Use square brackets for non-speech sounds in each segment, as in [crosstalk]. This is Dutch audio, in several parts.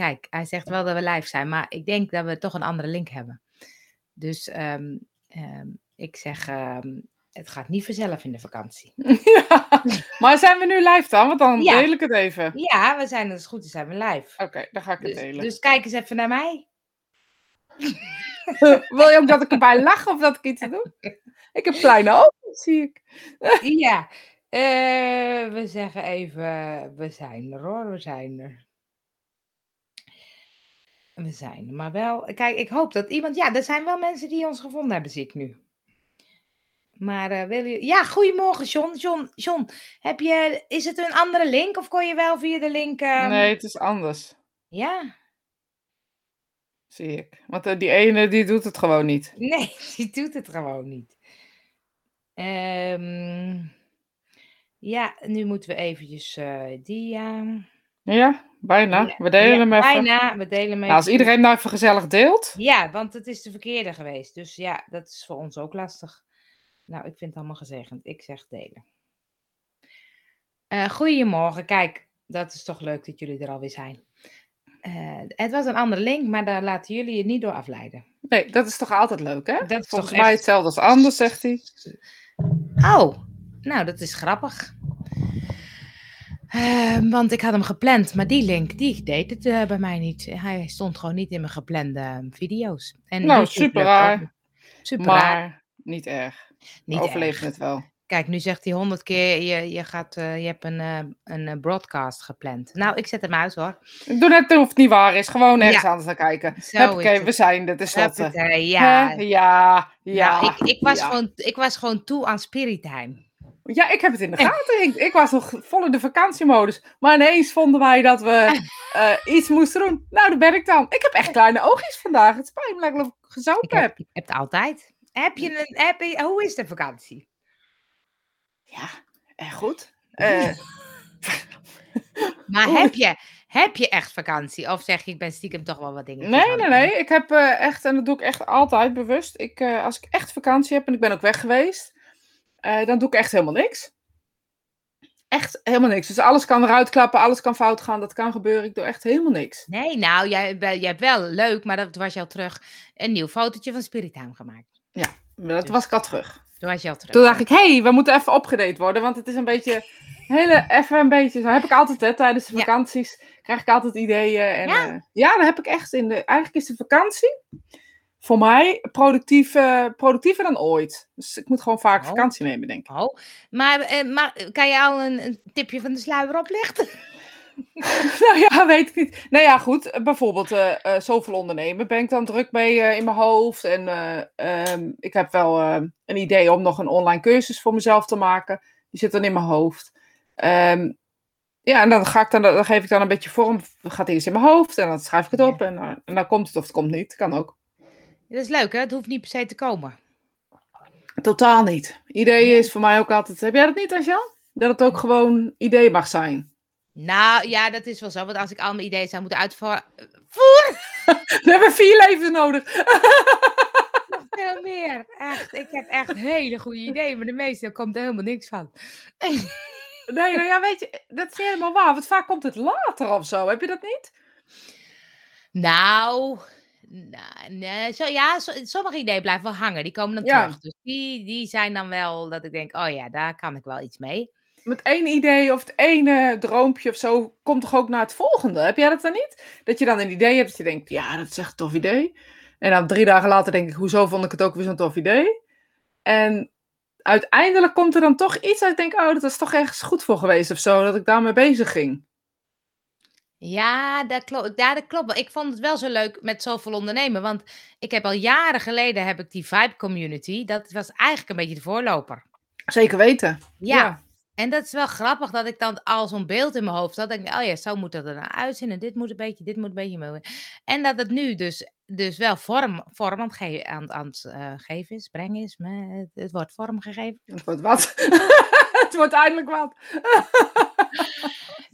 kijk, hij zegt wel dat we live zijn, maar ik denk dat we toch een andere link hebben. Dus ehm, ehm, ik zeg, ehm, het gaat niet vanzelf in de vakantie. Ja. [laughs] Maar zijn we nu live dan? Want dan Ja. deel ik het even. Ja, we zijn, als het goed is, zijn we live. Oké, dan ga ik het Dus, delen. dus kijk eens even naar mij. [laughs] Wil je ook dat ik erbij lach of dat ik iets doe? [laughs] Ik heb kleine ogen, zie ik. Ja, eh, we zeggen even, we zijn er hoor, we zijn er. We zijn er, maar wel, kijk, ik hoop dat iemand, ja, er zijn wel mensen die ons gevonden hebben, zie ik nu. Maar eh, wil je, ja, goedemorgen John. John, John, heb je, is het een andere link of kon je wel via de link? ehm, Nee, het is anders, Ja, zie ik. Want eh, die ene, die doet het gewoon niet. nee, [laughs] die doet het gewoon niet. Ehm, ja, nu moeten we eventjes eh, die, ehm, Ja, bijna. Ja, We delen ja, hem even. Bijna, we delen hem Nou, als iedereen nou even gezellig deelt. Ja, want het is de verkeerde geweest. Dus ja, dat is voor ons ook lastig. Nou, ik vind het allemaal gezegend. Ik zeg delen. Eh goedemorgen. Kijk, dat is toch leuk dat jullie er alweer zijn. Eh, het was een andere link, maar daar laten jullie je niet door afleiden. Nee, dat is toch altijd leuk, hè? Dat is Volgens toch mij echt- hetzelfde als anders, zegt hij. Oh, nou, dat is grappig. Eh, want ik had hem gepland, maar die link, die deed het eh, bij mij niet. Hij stond gewoon niet in mijn geplande eh, video's. En Nou, YouTube super raar. niet. Super raar. Maar niet erg. Niet erg. het wel. Kijk, nu zegt hij honderd keer, je, je, gaat, eh, je hebt een, eh, een broadcast gepland. Nou, ik zet hem uit hoor. Doe net of het niet waar is. Gewoon ergens Ja. anders naar kijken. Oké, we zijn er tenslotte. Ja. Ja, ja. Nou, ik, ik, was ja. gewoon, ik was gewoon toe aan spirit time. Ja, ik heb het in de gaten. Ik, ik was nog vol in de vakantiemodus. Maar ineens vonden wij dat we [laughs] eh, iets moesten doen. Nou, daar ben ik dan. Ik heb echt kleine oogjes vandaag. Het spijt me dat ik gezopen heb, ik heb het altijd. Heb je een, heb je, hoe is de vakantie? Ja, en goed. Eh, Maar heb je, heb je echt vakantie? Of zeg je, ik ben stiekem toch wel wat dingen nee, nee, nee. Ik heb eh, echt, en dat doe ik echt altijd bewust. Ik, als ik echt vakantie heb en ik ben ook weg geweest, eh, dan doe ik echt helemaal niks. Echt helemaal niks. Dus alles kan eruit klappen, alles kan fout gaan, dat kan gebeuren. Ik doe echt helemaal niks. Nee, nou, jij, jij hebt wel leuk, maar dat was je al terug. Een nieuw fotootje van Spirit Time gemaakt. Maar dat was ik al terug. Toen was je al terug. Toen dacht ik, hé, hey, we moeten even opgedate worden, want het is een beetje, hele, even een beetje, zo heb ik altijd, hè, tijdens de Ja. vakanties, krijg ik altijd ideeën. En, Ja. ja? ja, dan heb ik echt in de, eigenlijk is de vakantie voor mij productief, productiever dan ooit. Dus ik moet gewoon vaak Oh. vakantie nemen, denk ik. Oh, maar, eh, maar kan je al een, een tipje van de sluier oplichten? [laughs] [laughs] nou ja, weet ik niet. Nou ja, goed, bijvoorbeeld eh, eh, zoveel ondernemen ben ik dan druk mee in mijn hoofd. En eh, ehm, ik heb wel eh, een idee om nog een online cursus voor mezelf te maken. Die zit dan in mijn hoofd. Ehm, ja, en dan, ga ik dan, dan geef ik dan een beetje vorm. Het gaat eerst in mijn hoofd en dan schrijf ik het op. En, en dan komt het of het komt niet. Kan ook. Dat is leuk, hè? Het hoeft niet per se te komen. Totaal niet. Idee is voor mij ook altijd... Heb jij dat niet, Angel? Dat het ook gewoon idee mag zijn. Nou, ja, dat is wel zo. Want als ik al mijn ideeën zou moeten uitvoeren... [laughs] We hebben vier levens nodig. [laughs] Nog veel meer. Echt, ik heb echt hele goede ideeën. Maar de meeste daar komt er helemaal niks van. [laughs] Nee, nou ja, weet je, dat is helemaal waar. Want vaak komt het later of zo. Heb je dat niet? Nou... nou, zo, ja, so- sommige ideeën blijven wel hangen. Die komen dan Ja. terug. Dus die, die zijn dan wel dat ik denk... Oh ja, daar kan ik wel iets mee. Met één idee of het ene droompje of zo, komt toch ook naar het volgende? Heb jij dat dan niet? Dat je dan een idee hebt dat je denkt, ja, dat is echt een tof idee. En dan drie dagen later denk ik, hoezo vond ik het ook weer zo'n tof idee? En uiteindelijk komt er dan toch iets dat ik denk, oh, dat is toch ergens goed voor geweest of zo, dat ik daarmee bezig ging. Ja, dat klopt. Ja, dat klopt. Ik vond het wel zo leuk met zoveel ondernemen. Want ik heb al jaren geleden heb ik die Vibe Community. Dat was eigenlijk een beetje de voorloper. Zeker weten. Ja. En dat is wel grappig dat ik dan al zo'n beeld in mijn hoofd had. denk ik, oh ja, zo moet dat er nou uitzien. En dit moet een beetje, dit moet een beetje. En dat het nu dus, dus wel vorm, vorm aan het, ge- aan, aan het eh, geven is, brengen is. Maar het, het wordt vorm gegeven. Het wordt wat. [laughs] het wordt eindelijk wat. [laughs]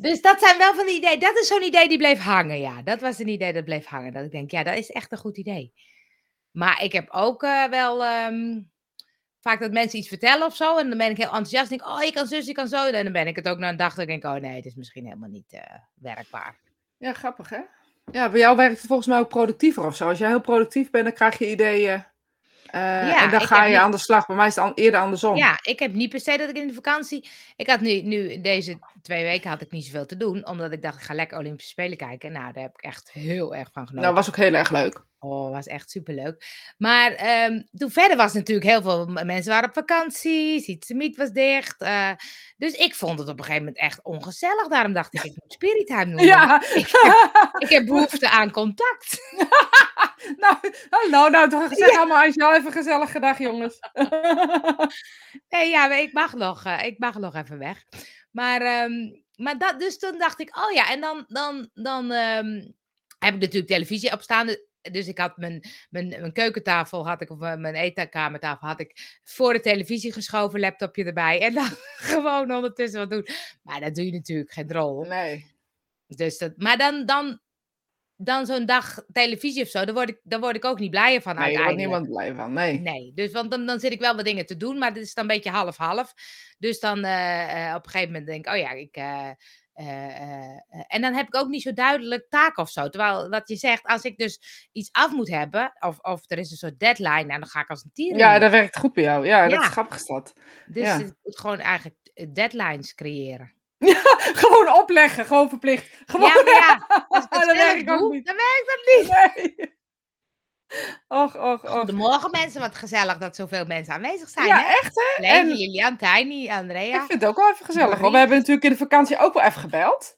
Dus dat zijn wel van die ideeën. Dat is zo'n idee die bleef hangen, ja. Dat was een idee dat bleef hangen. Dat ik denk, ja, dat is echt een goed idee. Maar ik heb ook eh, wel ehm, vaak dat mensen iets vertellen of zo. En dan ben ik heel enthousiast. Denk, oh, je kan zus, je kan zo. En dan ben ik het ook na een dag. Dan denk ik, oh nee, het is misschien helemaal niet eh, werkbaar. Ja, grappig hè? Ja, bij jou werkt het volgens mij ook productiever of zo. Als jij heel productief bent, dan krijg je ideeën. Eh, Ja, en dan ga je niet- aan de slag. Bij mij is het an- eerder andersom. Ja, ik heb niet per se dat ik in de vakantie. Ik had nu, nu deze twee weken had ik niet zoveel te doen, omdat ik dacht, ik ga lekker Olympische Spelen kijken. Nou, daar heb ik echt heel erg van genoten. Nou, was ook heel erg leuk. Oh, was echt superleuk. Maar ehm, toen verder was natuurlijk heel veel mensen waren op vakantie, Sietsemiet was dicht. eh, dus ik vond het op een gegeven moment echt ongezellig. Daarom dacht ik, ik moet Spirit Time doen. [laughs] Ja. Ik, ik heb behoefte aan contact. [laughs] nou, hallo. Nou, toch zeg allemaal Angel even gezellig gedag, jongens. [laughs] Nee, ja, ik mag nog, eh, ik mag nog even weg. Maar, ehm, maar dat, dus toen dacht ik, oh ja, en dan, dan, dan ehm, heb ik natuurlijk televisie op staan. Dus ik had mijn, mijn, mijn keukentafel, had ik, of mijn mijn eetkamertafel, had ik voor de televisie geschoven, laptopje erbij. En dan [laughs] gewoon ondertussen wat doen. Maar dat doe je natuurlijk geen drol. nee. Dus dat, maar dan, dan, dan zo'n dag televisie of zo, daar word ik, daar word ik ook niet blijer van Nee, daar wordt niemand blij van. Nee. Nee, dus want dan, dan zit ik wel wat dingen te doen, maar dit is dan een beetje half-half. Dus dan eh, eh, op een gegeven moment denk ik, oh ja, ik. eh, eh, eh, eh, en dan heb ik ook niet zo duidelijk taak of zo. Terwijl wat je zegt, als ik dus iets af moet hebben, of, of er is een soort deadline, nou, dan ga ik als een tier. Ja, dat werkt goed bij jou. Ja, dat Ja. is grappig dat. Dus ja. ik moet gewoon eigenlijk eh, deadlines creëren. [laughs] Gewoon opleggen, gewoon verplicht. Gewoon... Ja, ja, als ik [laughs] dat werkt ook niet. dan werkt dat niet. Nee. Och, och, och. Goedemorgen mensen, wat gezellig dat zoveel mensen aanwezig zijn. Ja, hè? echt hè? En Lilian, Tiny, ik Andrea. vind het ook wel even gezellig. hoor. We hebben natuurlijk in de vakantie ook wel even gebeld.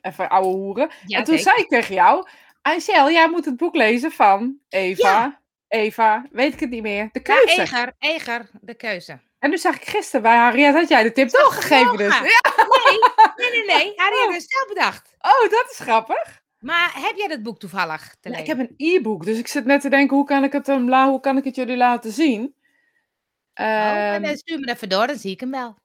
Even ouwe hoeren. Ja, en toen zeker. zei ik tegen jou, Angel, jij moet het boek lezen van Eva. Eva, weet ik het niet meer. De Ja, keuze. Eger, Eger, de keuze. en toen zag ik gisteren bij Harriet, had jij de tip doorgegeven dus. gelogen. Ja. Nee, nee, nee, nee. [laughs] Heeft het zelf bedacht. Oh, dat is grappig. Maar heb jij dat boek toevallig te Nou, ik lezen? heb een e-book, dus ik zit net te denken, hoe kan ik het, hem la- hoe kan ik het jullie laten zien? Oh, maar Ehm, dan stuur me even door, dan zie ik hem wel.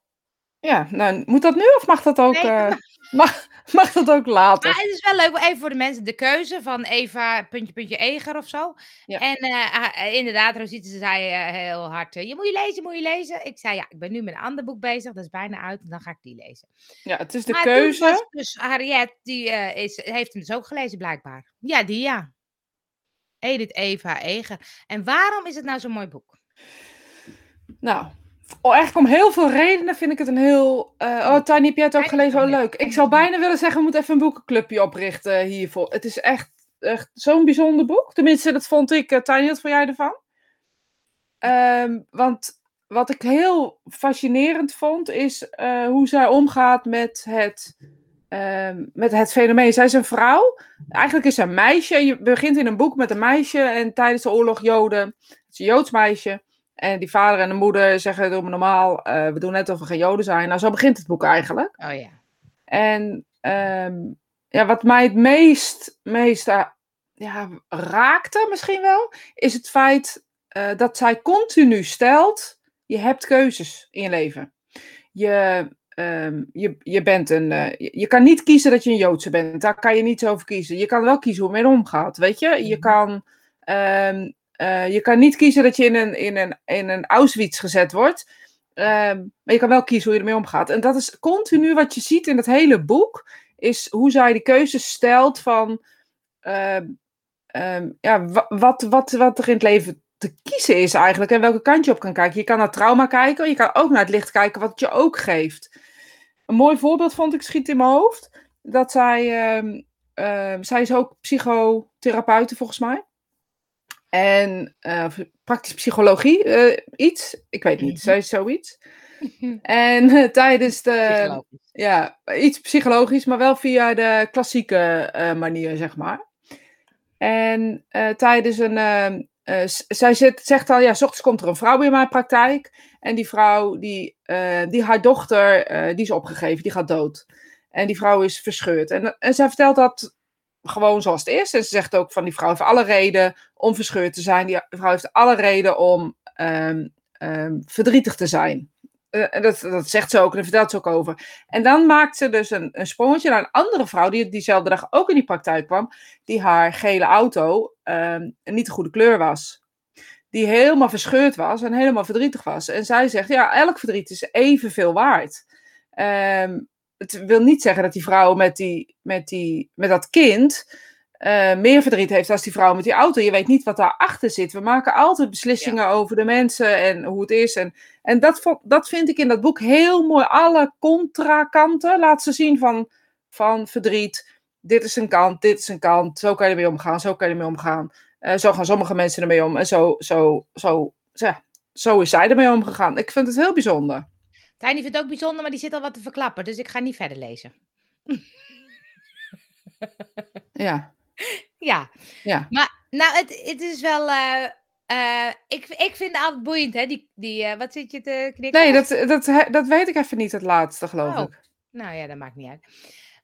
Ja, nou, moet dat nu of mag dat ook, Nee, eh, mag, [laughs] mag dat ook later? Maar het is wel leuk, even voor de mensen, de keuze van Eva, puntje, puntje, Eger of zo. Ja. En ah, eh, inderdaad, Rosita ze zei eh, heel hard, je moet je lezen, moet je lezen. Ik zei, ja, ik ben nu met een ander boek bezig, dat is bijna uit, en dan ga ik die lezen. Ja, het is de maar keuze. dus Harriet, die is, heeft hem dus ook gelezen blijkbaar. Ja, die ja. Edith Eva Eger. En waarom is het nou zo'n mooi boek? Nou, oh, eigenlijk om heel veel redenen vind ik het een heel... eh, oh, Tiny, heb jij het ook gelezen? Oh, leuk. Ik zou bijna willen zeggen, we moeten even een boekenclubje oprichten hiervoor. Het is echt, echt zo'n bijzonder boek. Tenminste, dat vond ik. Eh, Tiny, wat vond jij ervan? Ehm, want wat ik heel fascinerend vond, is eh, hoe zij omgaat met het, ehm, met het fenomeen. Zij is een vrouw. Eigenlijk is ze een meisje. Je begint in een boek met een meisje. En tijdens de oorlog Joden. Het is een Joods meisje. En die vader en de moeder zeggen: Doe me normaal. eh, we doen net of we geen Joden zijn. Nou, zo begint het boek eigenlijk. Oh ja. En ehm, ja, wat mij het meest, meest eh, ja, raakte misschien wel, is het feit eh, dat zij continu stelt, je hebt keuzes in je leven. Je, ehm, je, je, bent een, je, je kan niet kiezen dat je een Joodse bent. Daar kan je niet over kiezen. Je kan wel kiezen hoe je mee omgaat, weet je. Je kan, ehm, eh, je kan niet kiezen dat je in een, in een, in een Auschwitz gezet wordt. Ehm, maar je kan wel kiezen hoe je ermee omgaat. En dat is continu wat je ziet in het hele boek. Is hoe zij die keuzes stelt van... ehm, ehm, ja, wa- wat, wat, wat er in het leven te kiezen is eigenlijk. En welke kant je op kan kijken. Je kan naar trauma kijken. Je kan ook naar het licht kijken wat het je ook geeft. Een mooi voorbeeld vond ik schiet in mijn hoofd. Dat zij... zij is ook psychotherapeute volgens mij. En of praktisch psychologie, eh, iets. Ik weet niet, Mhm. is zoiets. [laughs] En eh, tijdens de. Ja, iets psychologisch, maar wel via de klassieke manier, zeg maar. En tijdens een. ehm, eh, zij zit, zegt al, ja, s ochtends komt er een vrouw in mijn praktijk. En die vrouw, die, die haar dochter, die is opgegeven, die gaat dood. En die vrouw is verscheurd. En, en zij vertelt dat gewoon zoals het is. En ze zegt ook van die vrouw heeft alle reden om verscheurd te zijn. Die vrouw heeft alle reden om ehm, ehm, verdrietig te zijn. Eh, en dat, dat zegt ze ook en vertelt ze ook over. En dan maakt ze dus een, een sprongetje naar een andere vrouw die diezelfde dag ook in die praktijk kwam. Die haar gele auto ehm, niet de goede kleur was. Die helemaal verscheurd was en helemaal verdrietig was. En zij zegt, ja, elk verdriet is evenveel waard. Ehm, het wil niet zeggen dat die vrouw met, die, met, die, met dat kind eh, meer verdriet heeft als die vrouw met die auto. Je weet niet wat daarachter zit. We maken altijd beslissingen over de mensen en hoe het is. En, en dat, dat vind ik in dat boek heel mooi. Alle contra-kanten laat ze zien van, van verdriet. Dit is een kant, dit is een kant. Zo kan je ermee omgaan, zo kan je ermee omgaan. Uh, zo gaan sommige mensen ermee om. En zo, zo, zo, ja, zo is zij ermee omgegaan. Ik vind het heel bijzonder. Tiny vindt het ook bijzonder, maar die zit al wat te verklappen. Dus ik ga niet verder lezen. [laughs] ja. Ja. ja. Maar nou, het, het is wel. Uh, uh, ik, ik vind het altijd boeiend, hè? Die, die, uh, wat zit je te knikken? Nee, dat, dat, dat weet ik even niet, het laatste, geloof oh. ik. Nou ja, dat maakt niet uit.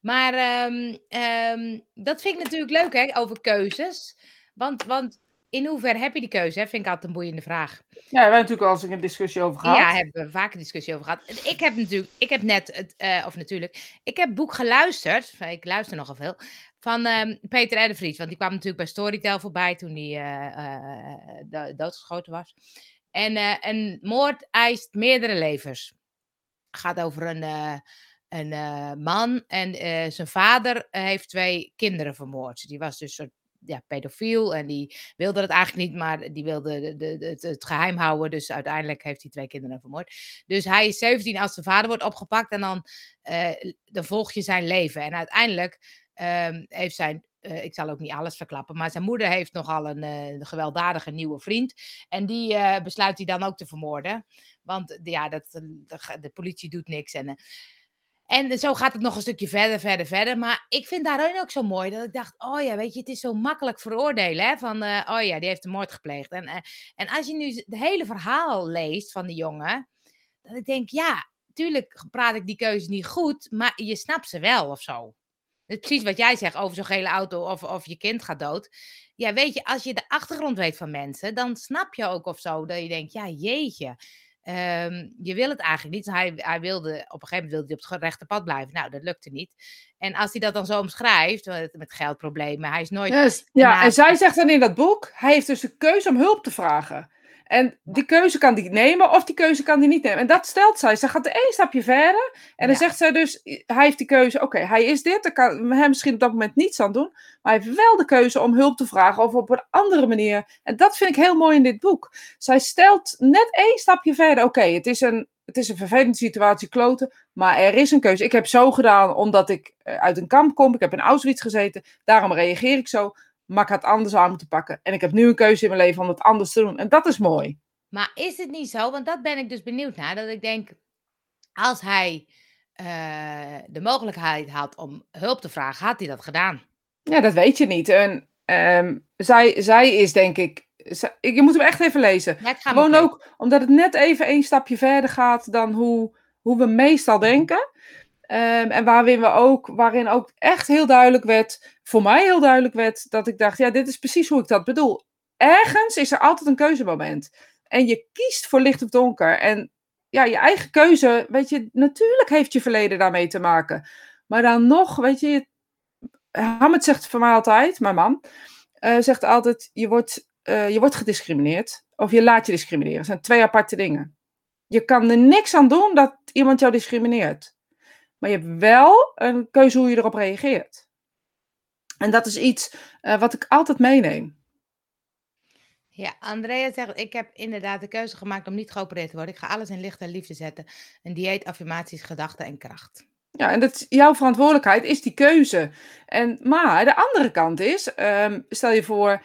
Maar um, um, dat vind ik natuurlijk leuk, hè, over keuzes. Want, want in hoeverre heb je die keuze? Hè? Vind ik altijd een boeiende vraag. Ja, we hebben natuurlijk al een discussie over gehad. Ja, hebben we vaak een discussie over gehad. Ik heb natuurlijk, ik heb net, het, uh, of natuurlijk, ik heb boek geluisterd. Ik luister nogal veel. Van um, Peter Erdevries. Want die kwam natuurlijk bij Storytel voorbij toen hij uh, uh, doodgeschoten was. En een moord eist meerdere levens. Het gaat over een, een man en zijn vader heeft twee kinderen vermoord. Die was dus soort ja, pedofiel en die wilde het eigenlijk niet, maar die wilde de, de, het, geheim houden. Dus uiteindelijk heeft hij twee kinderen vermoord. Dus hij is 17 als zijn vader wordt opgepakt en dan, uh, dan volg je zijn leven. En uiteindelijk um, heeft zijn uh, ik zal ook niet alles verklappen, maar zijn moeder heeft nogal een, uh, gewelddadige nieuwe vriend. En die besluit hij dan ook te vermoorden. Want ja, dat, de, de politie doet niks. En, en zo gaat het nog een stukje verder, verder, verder. Maar ik vind daarin ook zo mooi dat ik dacht: oh ja, weet je, het is zo makkelijk veroordelen. Hè? Van, uh, oh ja, die heeft een moord gepleegd. En, uh, en als je nu het hele verhaal leest van die jongen, ik denk: ja, tuurlijk praat ik die keuze niet goed, maar je snapt ze wel of zo. Precies wat jij zegt over zo'n gele auto of, of je kind gaat dood. Ja, weet je, als je de achtergrond weet van mensen, dan snap je ook of zo dat je denkt: ja, jeetje. Um, je wil het eigenlijk niet. Hij, hij wilde, op een gegeven moment wilde hij op het rechte pad blijven. Nou, dat lukte niet. En als hij dat dan zo omschrijft, met, geldproblemen, hij is nooit. Yes. Ja, en zij zegt dan in dat boek: hij heeft dus de keuze om hulp te vragen. En die keuze kan die nemen of die keuze kan die niet nemen. En dat stelt zij. Ze gaat één stapje verder. En dan zegt zij dus, hij heeft die keuze, oké, hij is dit. Daar kan hem misschien op dat moment niets aan doen. Maar hij heeft wel de keuze om hulp te vragen of op een andere manier. En dat vind ik heel mooi in dit boek. Zij stelt net één stapje verder. Oké, het is een het is een vervelende situatie, kloten, maar er is een keuze. Ik heb zo gedaan omdat ik eh, uit een kamp kom. Ik heb in Auschwitz gezeten. Daarom reageer ik zo maar ik had anders aan moeten pakken. En ik heb nu een keuze in mijn leven om het anders te doen. En dat is mooi. Maar is het niet zo? Want dat ben ik dus benieuwd naar. Dat ik denk, als hij uh, de mogelijkheid had om hulp te vragen, had hij dat gedaan? Ja, dat weet je niet. En um, zij, zij is denk ik. je moet hem echt even lezen. Ja, Gewoon ook omdat het net even een stapje verder gaat dan hoe, hoe we meestal denken. Um, en waarin, we ook, waarin ook echt heel duidelijk werd, voor mij heel duidelijk werd, dat ik dacht, ja, dit is precies hoe ik dat bedoel. Ergens is er altijd een keuzemoment. En je kiest voor licht of donker. En ja, je eigen keuze, weet je, natuurlijk heeft je verleden daarmee te maken. Maar dan nog, weet je, Hamid zegt voor mij altijd, mijn man, uh, zegt altijd, je wordt, uh, je wordt gediscrimineerd. Of je laat je discrimineren. Dat zijn twee aparte dingen. Je kan er niks aan doen dat iemand jou discrimineert. Maar je hebt wel een keuze hoe je erop reageert. En dat is iets uh, wat ik altijd meeneem. Ja, Andrea zegt, ik heb inderdaad de keuze gemaakt om niet geopereerd te worden. Ik ga alles in licht en liefde zetten. Een dieet, affirmaties, gedachten en kracht. Ja, en dat jouw verantwoordelijkheid is die keuze. En, maar de andere kant is, um, stel je voor,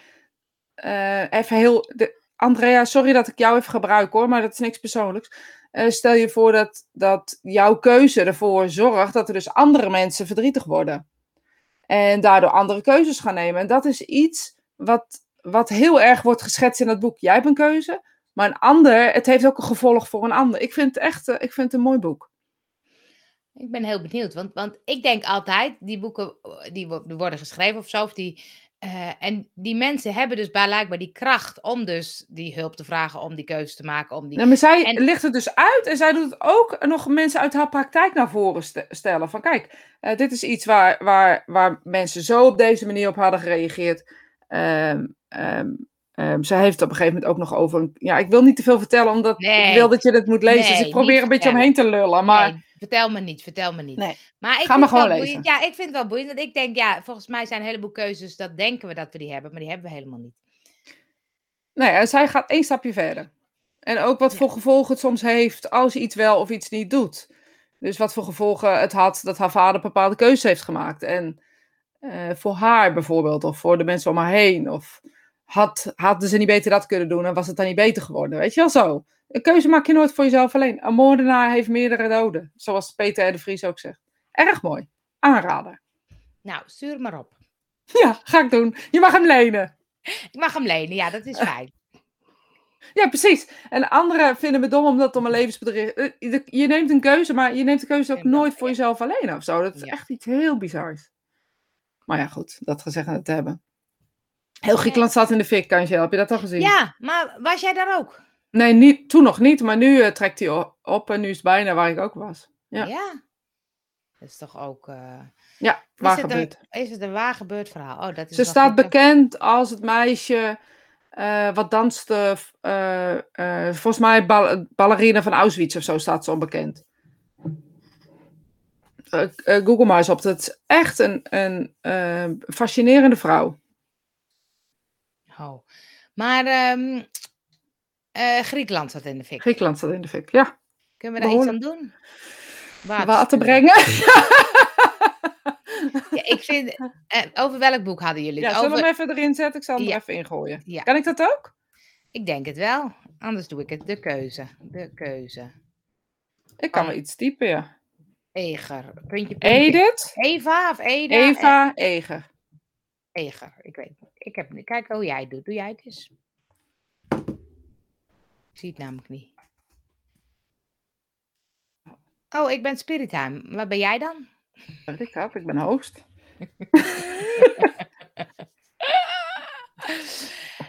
uh, even heel... De, Andrea, sorry dat ik jou even gebruik hoor, maar dat is niks persoonlijks. Uh, stel je voor dat, dat jouw keuze ervoor zorgt dat er dus andere mensen verdrietig worden. En daardoor andere keuzes gaan nemen. En dat is iets wat, wat heel erg wordt geschetst in het boek. Jij hebt een keuze, maar een ander, het heeft ook een gevolg voor een ander. Ik vind het echt uh, ik vind het een mooi boek. Ik ben heel benieuwd, want, want ik denk altijd, die boeken die worden geschreven of zo, of die, uh, en die mensen hebben dus blijkbaar die kracht om dus die hulp te vragen, om die keuze te maken. Om die... Maar zij en... ligt het dus uit en zij doet ook nog mensen uit haar praktijk naar voren stellen. Van kijk, uh, dit is iets waar, waar, waar mensen zo op deze manier op hadden gereageerd. Um, um, um, zij heeft het op een gegeven moment ook nog over. Ja, ik wil niet te veel vertellen, omdat nee. ik wil dat je het moet lezen. Nee, dus ik probeer een beetje omheen te lullen. Maar Vertel me niet, vertel me niet. Nee. Maar ik Ga vind maar gewoon boeiend. lezen. Ja, ik vind het wel boeiend. Want ik denk, ja, volgens mij zijn een heleboel keuzes, dat denken we dat we die hebben, maar die hebben we helemaal niet. Nee, en zij gaat één stapje verder. En ook wat Ja. voor gevolgen het soms heeft als je iets wel of iets niet doet. Dus wat voor gevolgen het had dat haar vader bepaalde keuzes heeft gemaakt. En eh, voor haar bijvoorbeeld, of voor de mensen om haar heen. Of had, hadden ze niet beter dat kunnen doen en was het dan niet beter geworden? Weet je wel zo. Een keuze maak je nooit voor jezelf alleen. Een moordenaar heeft meerdere doden. Zoals Peter R. de Vries ook zegt. Erg mooi. Aanrader. Nou, stuur maar op. [laughs] Ja, ga ik doen. Je mag hem lenen. Ik mag hem lenen, ja, dat is fijn. Ja, precies. En anderen vinden me dom omdat het om een levensbedrijf... eh, Je neemt een keuze, maar je neemt de keuze ook nooit voor jezelf alleen of zo. Dat is Ja. echt iets heel bizars. Maar ja, goed. Dat gezegd en te hebben. Heel Griekenland staat in de fik, Angel. Heb je dat al gezien? Ja, maar was jij daar ook? Nee, niet, toen nog niet. Maar nu eh, trekt hij op en nu is het bijna waar ik ook was. Ja. Dat is toch ook... eh, Ja, waar is, het een, is het een waar gebeurd verhaal? Oh, dat is Ze staat bekend als het meisje eh, wat danste. volgens mij bal ballerina van Auschwitz of zo staat ze onbekend. Google maar eens op. Het is echt een, een fascinerende vrouw. Oh. Maar ehm, eh, Griekenland zat in de fik. Griekenland staat in de fik. Ja, Kunnen we daar iets aan doen? water sturen. [laughs] brengen. Ja, ik vind... eh, over welk boek hadden jullie Ja, het? zullen we Over, hem even erin zetten? Ik zal hem Ja. er even ingooien. Ja. Kan ik dat ook? Ik denk het wel. Anders doe ik het. De keuze. De keuze. Ik kan Oh. wel iets typen, ja. Eger. Puntje, puntje. Edith, Eva of Eda? Eva, Eger. Eh, Eger. Ik weet niet. Ik heb. Kijk hoe jij het doet. Doe jij het eens. Ik zie het namelijk niet. Oh, ik ben Spirittime. Wat ben jij dan? Ik heb, ik ben host.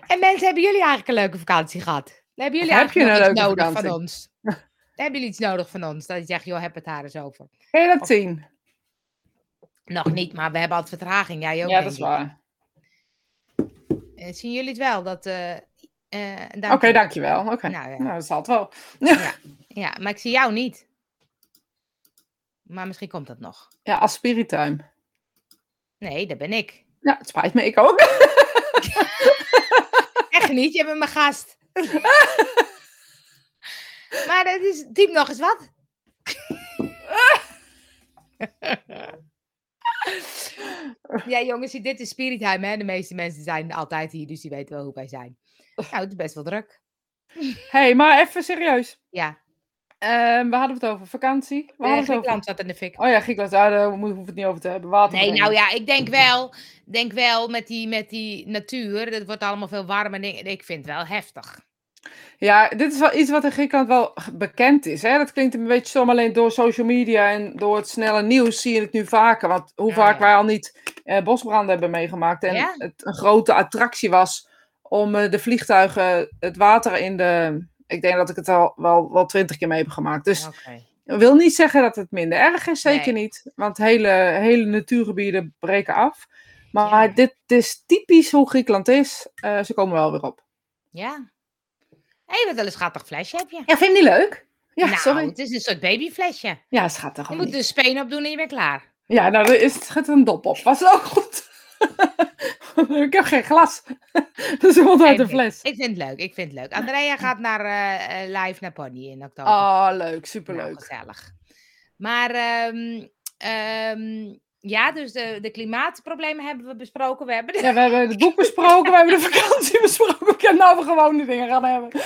En mensen, hebben jullie eigenlijk een leuke vakantie gehad? Hebben jullie Heb je een iets leuke nodig van ons? hebben jullie iets nodig van ons? Dat je zegt, joh, heb het daar eens over. Je dat zien? Nog niet, maar we hebben altijd vertraging. Jij ook, Ja, dat is waar. Eh, zien jullie het wel? Dat, eh, eh, Oké, dankjewel. dankjewel. Oké, Nou ja. nou, dat zal het wel. [laughs] Ja, maar ik zie jou niet. Maar misschien komt dat nog. Ja, als spirituim. Nee, dat ben ik. Ja, het spijt me, ik ook. [laughs] Echt niet, je bent mijn gast. [laughs] maar dat is, typ nog eens wat. [laughs] ja, jongens, dit is Spiritheim, hè. De meeste mensen zijn altijd hier, dus die weten wel hoe wij zijn. [laughs] Nou, het is best wel druk. hey, maar even serieus. Ja, Ehm we hadden het over vakantie. We over... Griekenland zat in de fik. Oh ja, Griekenland. Ja, daar hoeven we het niet over te hebben. Water Nee, nou ja, ik denk wel, denk wel met die, met die natuur, het wordt allemaal veel warmer. ik vind het wel heftig. Ja, dit is wel iets wat in Griekenland wel bekend is. Hè? Dat klinkt een beetje stom, alleen door social media en door het snelle nieuws zie je het nu vaker. Want hoe Ja, vaak ja. wij al niet eh, bosbranden hebben meegemaakt. En Ja? het een grote attractie was om eh, de vliegtuigen het water in de... Ik denk dat ik het al wel, wel twintig keer mee heb gemaakt. Dus ik wil niet zeggen dat het minder erg is, zeker Nee. niet. Want hele, hele natuurgebieden breken af. Maar dit is typisch hoe Griekenland is. Eh, ze komen wel weer op. Ja. Hé, hey, wat een schattig flesje heb je. Ja, vind je niet leuk? Ja, nou, sorry. het is een soort babyflesje. Ja, schattig. Je moet niet? er speen op doen en je bent klaar. Ja, nou, er is, gaat een dop op. Was ook goed? [laughs] ik heb geen glas. dus ik moet uit de fles. Ik vind het leuk, ik vind het leuk. Andrea gaat naar eh, eh, live naar Pony in oktober. Oh, leuk. Nou, Superleuk. gezellig. Maar ehm, ja, dus de, de klimaatproblemen hebben we besproken. We hebben de- Ja, we hebben het boek besproken. We hebben de vakantie [laughs] besproken. Heb nou we gewoon die dingen gaan hebben. [laughs]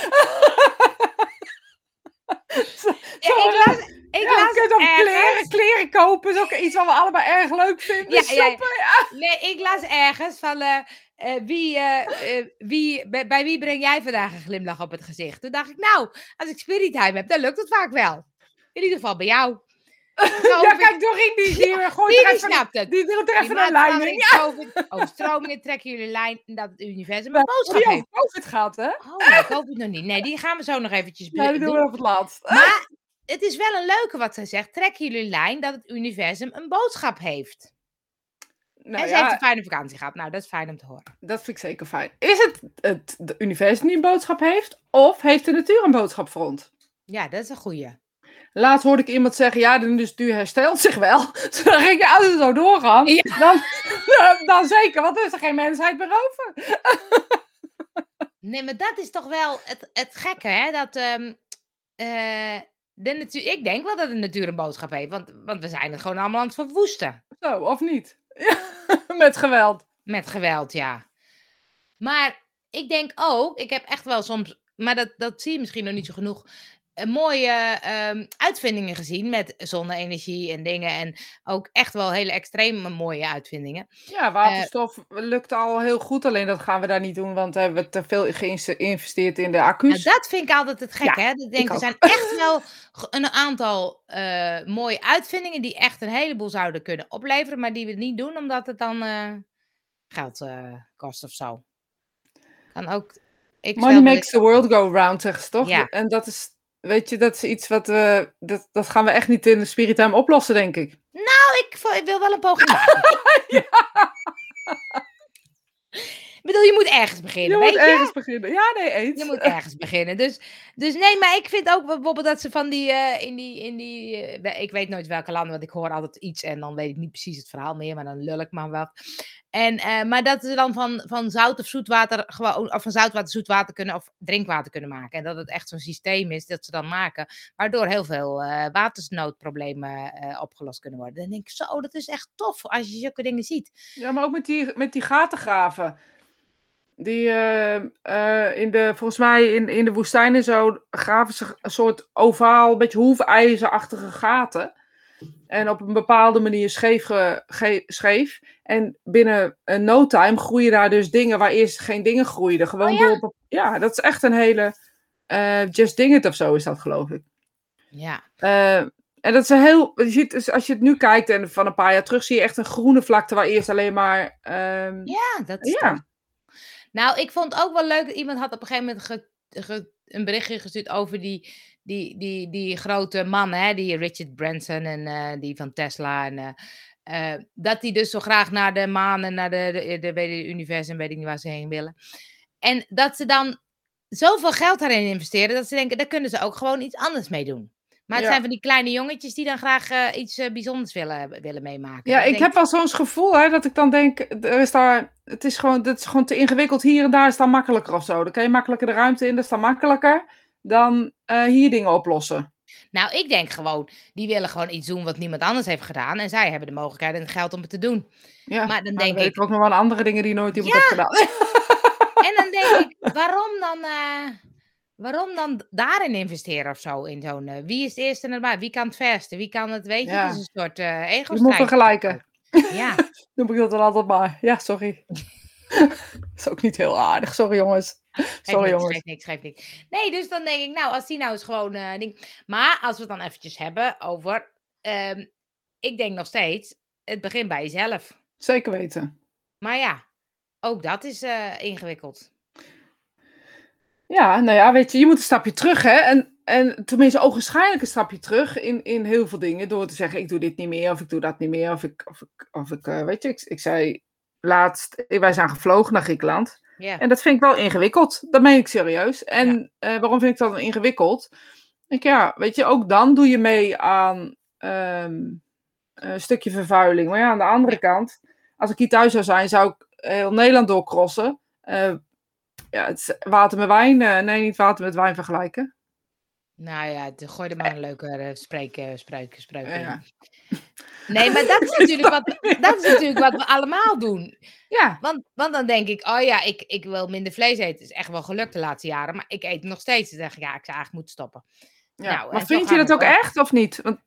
Ja, ik las, ik ja, las je kunt ook ergens- kleren, kleren kopen. is ook iets wat we allemaal erg leuk vinden. Ja, ja, ja. Shoppen, Nee, ik las ergens van eh, eh, wie, eh, wie, bij, bij wie breng jij vandaag een glimlach op het gezicht? Toen dacht ik, nou, als ik spirit time heb, dan lukt het vaak wel. In ieder geval bij jou. Ja, kijk, Doreen, die, die, die gooit die, even, snapt het. die doet er even een lijn in. Overstromingen trekken jullie lijn dat het universum een Ja, boodschap die heeft. over COVID gaat, hè? Oh, nee, COVID nog niet. Nee, die gaan we zo nog eventjes Ja, die doen. doen we op het laatst. Maar het is wel een leuke wat ze zegt. Trekken jullie lijn dat het universum een boodschap heeft. Nou, en ze ja, heeft een fijne vakantie gehad. Nou, dat is fijn om te horen. Dat vind ik zeker fijn. Is het het de universum die een boodschap heeft? Of heeft de natuur een boodschap voor ons? Ja, dat is een goeie. Laatst hoorde ik iemand zeggen, ja, de industrie herstelt zich wel. Toen dacht ik, ja, als we zo doorgaan, Ja. dan, dan zeker, want er is er geen mensheid meer over. Nee, maar dat is toch wel het, het gekke, hè? Dat eh, de natuur, ik denk wel dat de natuur een boodschap heeft, want, want we zijn het gewoon allemaal aan het verwoesten. Zo, of niet? Ja, [laughs] met geweld. Met geweld, ja. Maar ik denk ook, ik heb echt wel soms, maar dat, dat zie je misschien nog niet zo genoeg, mooie ehm, uitvindingen gezien met zonne-energie en dingen. En ook echt wel hele extreme mooie uitvindingen. Ja, waterstof lukt al heel goed, alleen dat gaan we daar niet doen, want we hebben te veel geïnvesteerd in de Nou, accu's. dat vind ik altijd het Ja, hè? Denk, er zijn [laughs] echt wel een aantal eh, mooie uitvindingen die echt een heleboel zouden kunnen opleveren, maar die we niet doen omdat het dan eh, geld eh, kost of zo. Kan ook. Ik Money makes ik- the world go round, zeggen ze toch? Ja. En dat is, weet je, dat is iets wat we, dat, dat gaan we echt niet in de Spirit Time oplossen, denk ik. Nou, ik, wil wel een poging [laughs] maken. Ik [laughs] bedoel, je moet ergens beginnen, Je weet moet je? ergens beginnen. Ja, nee, eens. Je moet ergens beginnen. Dus, dus nee, maar ik vind ook bijvoorbeeld dat ze van die, eh, in die, in die eh, ik weet nooit welke landen, want ik hoor altijd iets en dan weet ik niet precies het verhaal meer, maar dan lul ik maar wat. En, eh, maar dat ze dan van, van zout of zoetwater, gewoon, of van zoutwater zoetwater kunnen, of drinkwater kunnen maken. En dat het echt zo'n systeem is dat ze dan maken, waardoor heel veel watersnoodproblemen opgelost kunnen worden. Dan denk ik, zo, dat is echt tof als je zulke dingen ziet. Ja, maar ook met die, met die gatengraven. Die eh, eh, in de, volgens mij in, in de woestijn en zo graven ze een soort ovaal, een beetje hoefijzerachtige gaten. En op een bepaalde manier scheef, ge- ge- scheef. En binnen een no time groeien daar dus dingen waar eerst geen dingen groeiden. Gewoon Oh ja? door. Ja, dat is echt een hele. eh Just Ding It of zo is dat, geloof ik. Ja, Eh, en dat is een heel. Je ziet, dus als je het nu kijkt en van een paar jaar terug zie je echt een groene vlakte waar eerst alleen maar. ehm, ja dat is ja. Nou, ik vond ook wel leuk dat iemand had op een gegeven moment een berichtje gestuurd over die, die, die, die grote man, hè, die Richard Branson en eh, die van Tesla. En, eh, eh, dat die dus zo graag naar de maan en naar de, de, de, ik, universum, weet ik niet waar ze heen willen. En dat ze dan zoveel geld daarin investeren, dat ze denken, daar kunnen ze ook gewoon iets anders mee doen. Maar het Ja. zijn van die kleine jongetjes die dan graag eh, iets eh, bijzonders willen, willen meemaken. Ja, ik denk heb wel zo'n gevoel hè, dat ik dan denk, er is daar, het is gewoon, het is gewoon te ingewikkeld. Hier en daar is dan makkelijker of zo. Dan kan je makkelijker de ruimte in, dat is dan makkelijker dan eh, hier dingen oplossen. Nou, ik denk gewoon, die willen gewoon iets doen wat niemand anders heeft gedaan. En zij hebben de mogelijkheid en het geld om het te doen. Ja, Maar dan maar denk weet ik- ook nog wel andere dingen die nooit iemand Ja. heeft gedaan. En dan denk ik, waarom dan, eh, waarom dan daarin investeren of zo? In zo'n, eh, wie is het eerste erbij? Wie kan het verste? Wie kan het, weet je? Ja. Het is een soort eh ego Je moet vergelijken. Ja, [laughs] Noem ik dat dan altijd maar. Ja, sorry. [laughs] is ook niet heel aardig. Sorry jongens. Sorry niks, jongens. niks, geeft niks. Nee, dus dan denk ik, nou, als die nou eens gewoon... eh, ding... Maar als we het dan eventjes hebben over... ehm, ik denk nog steeds, het begint bij jezelf. Zeker weten. Maar ja, ook dat is ingewikkeld. Ja, nou ja, weet je, je moet een stapje terug, hè. En, en tenminste, ogenschijnlijk een stapje terug in, in heel veel dingen. Door te zeggen, ik doe dit niet meer, of ik doe dat niet meer. Of ik, of ik, of ik eh, weet je, ik, ik zei laatst, wij zijn gevlogen naar Griekenland. En dat vind ik wel ingewikkeld. Dat meen ik serieus. En eh, waarom vind ik dat dan ingewikkeld? Ik, ja, weet je, ook dan doe je mee aan ehm, een stukje vervuiling. Maar ja, aan de andere kant, als ik hier thuis zou zijn, zou ik heel Nederland doorcrossen. Eh, ja, het is water met wijn. eh, nee, niet water met wijn vergelijken. nou ja, de- gooi er maar een leuke uh, spreuk, spreuk in. Ja. Nee, maar dat is, [laughs] natuurlijk wat, dat is natuurlijk wat we allemaal doen. Ja, Want, want dan denk ik, oh ja, ik, ik wil minder vlees eten. Het is echt wel gelukt de laatste jaren. Maar ik eet nog steeds. Dan zeg ik, ja, ik zou eigenlijk moeten stoppen. ja. Nou, maar vind je dat ook echt of niet? Want,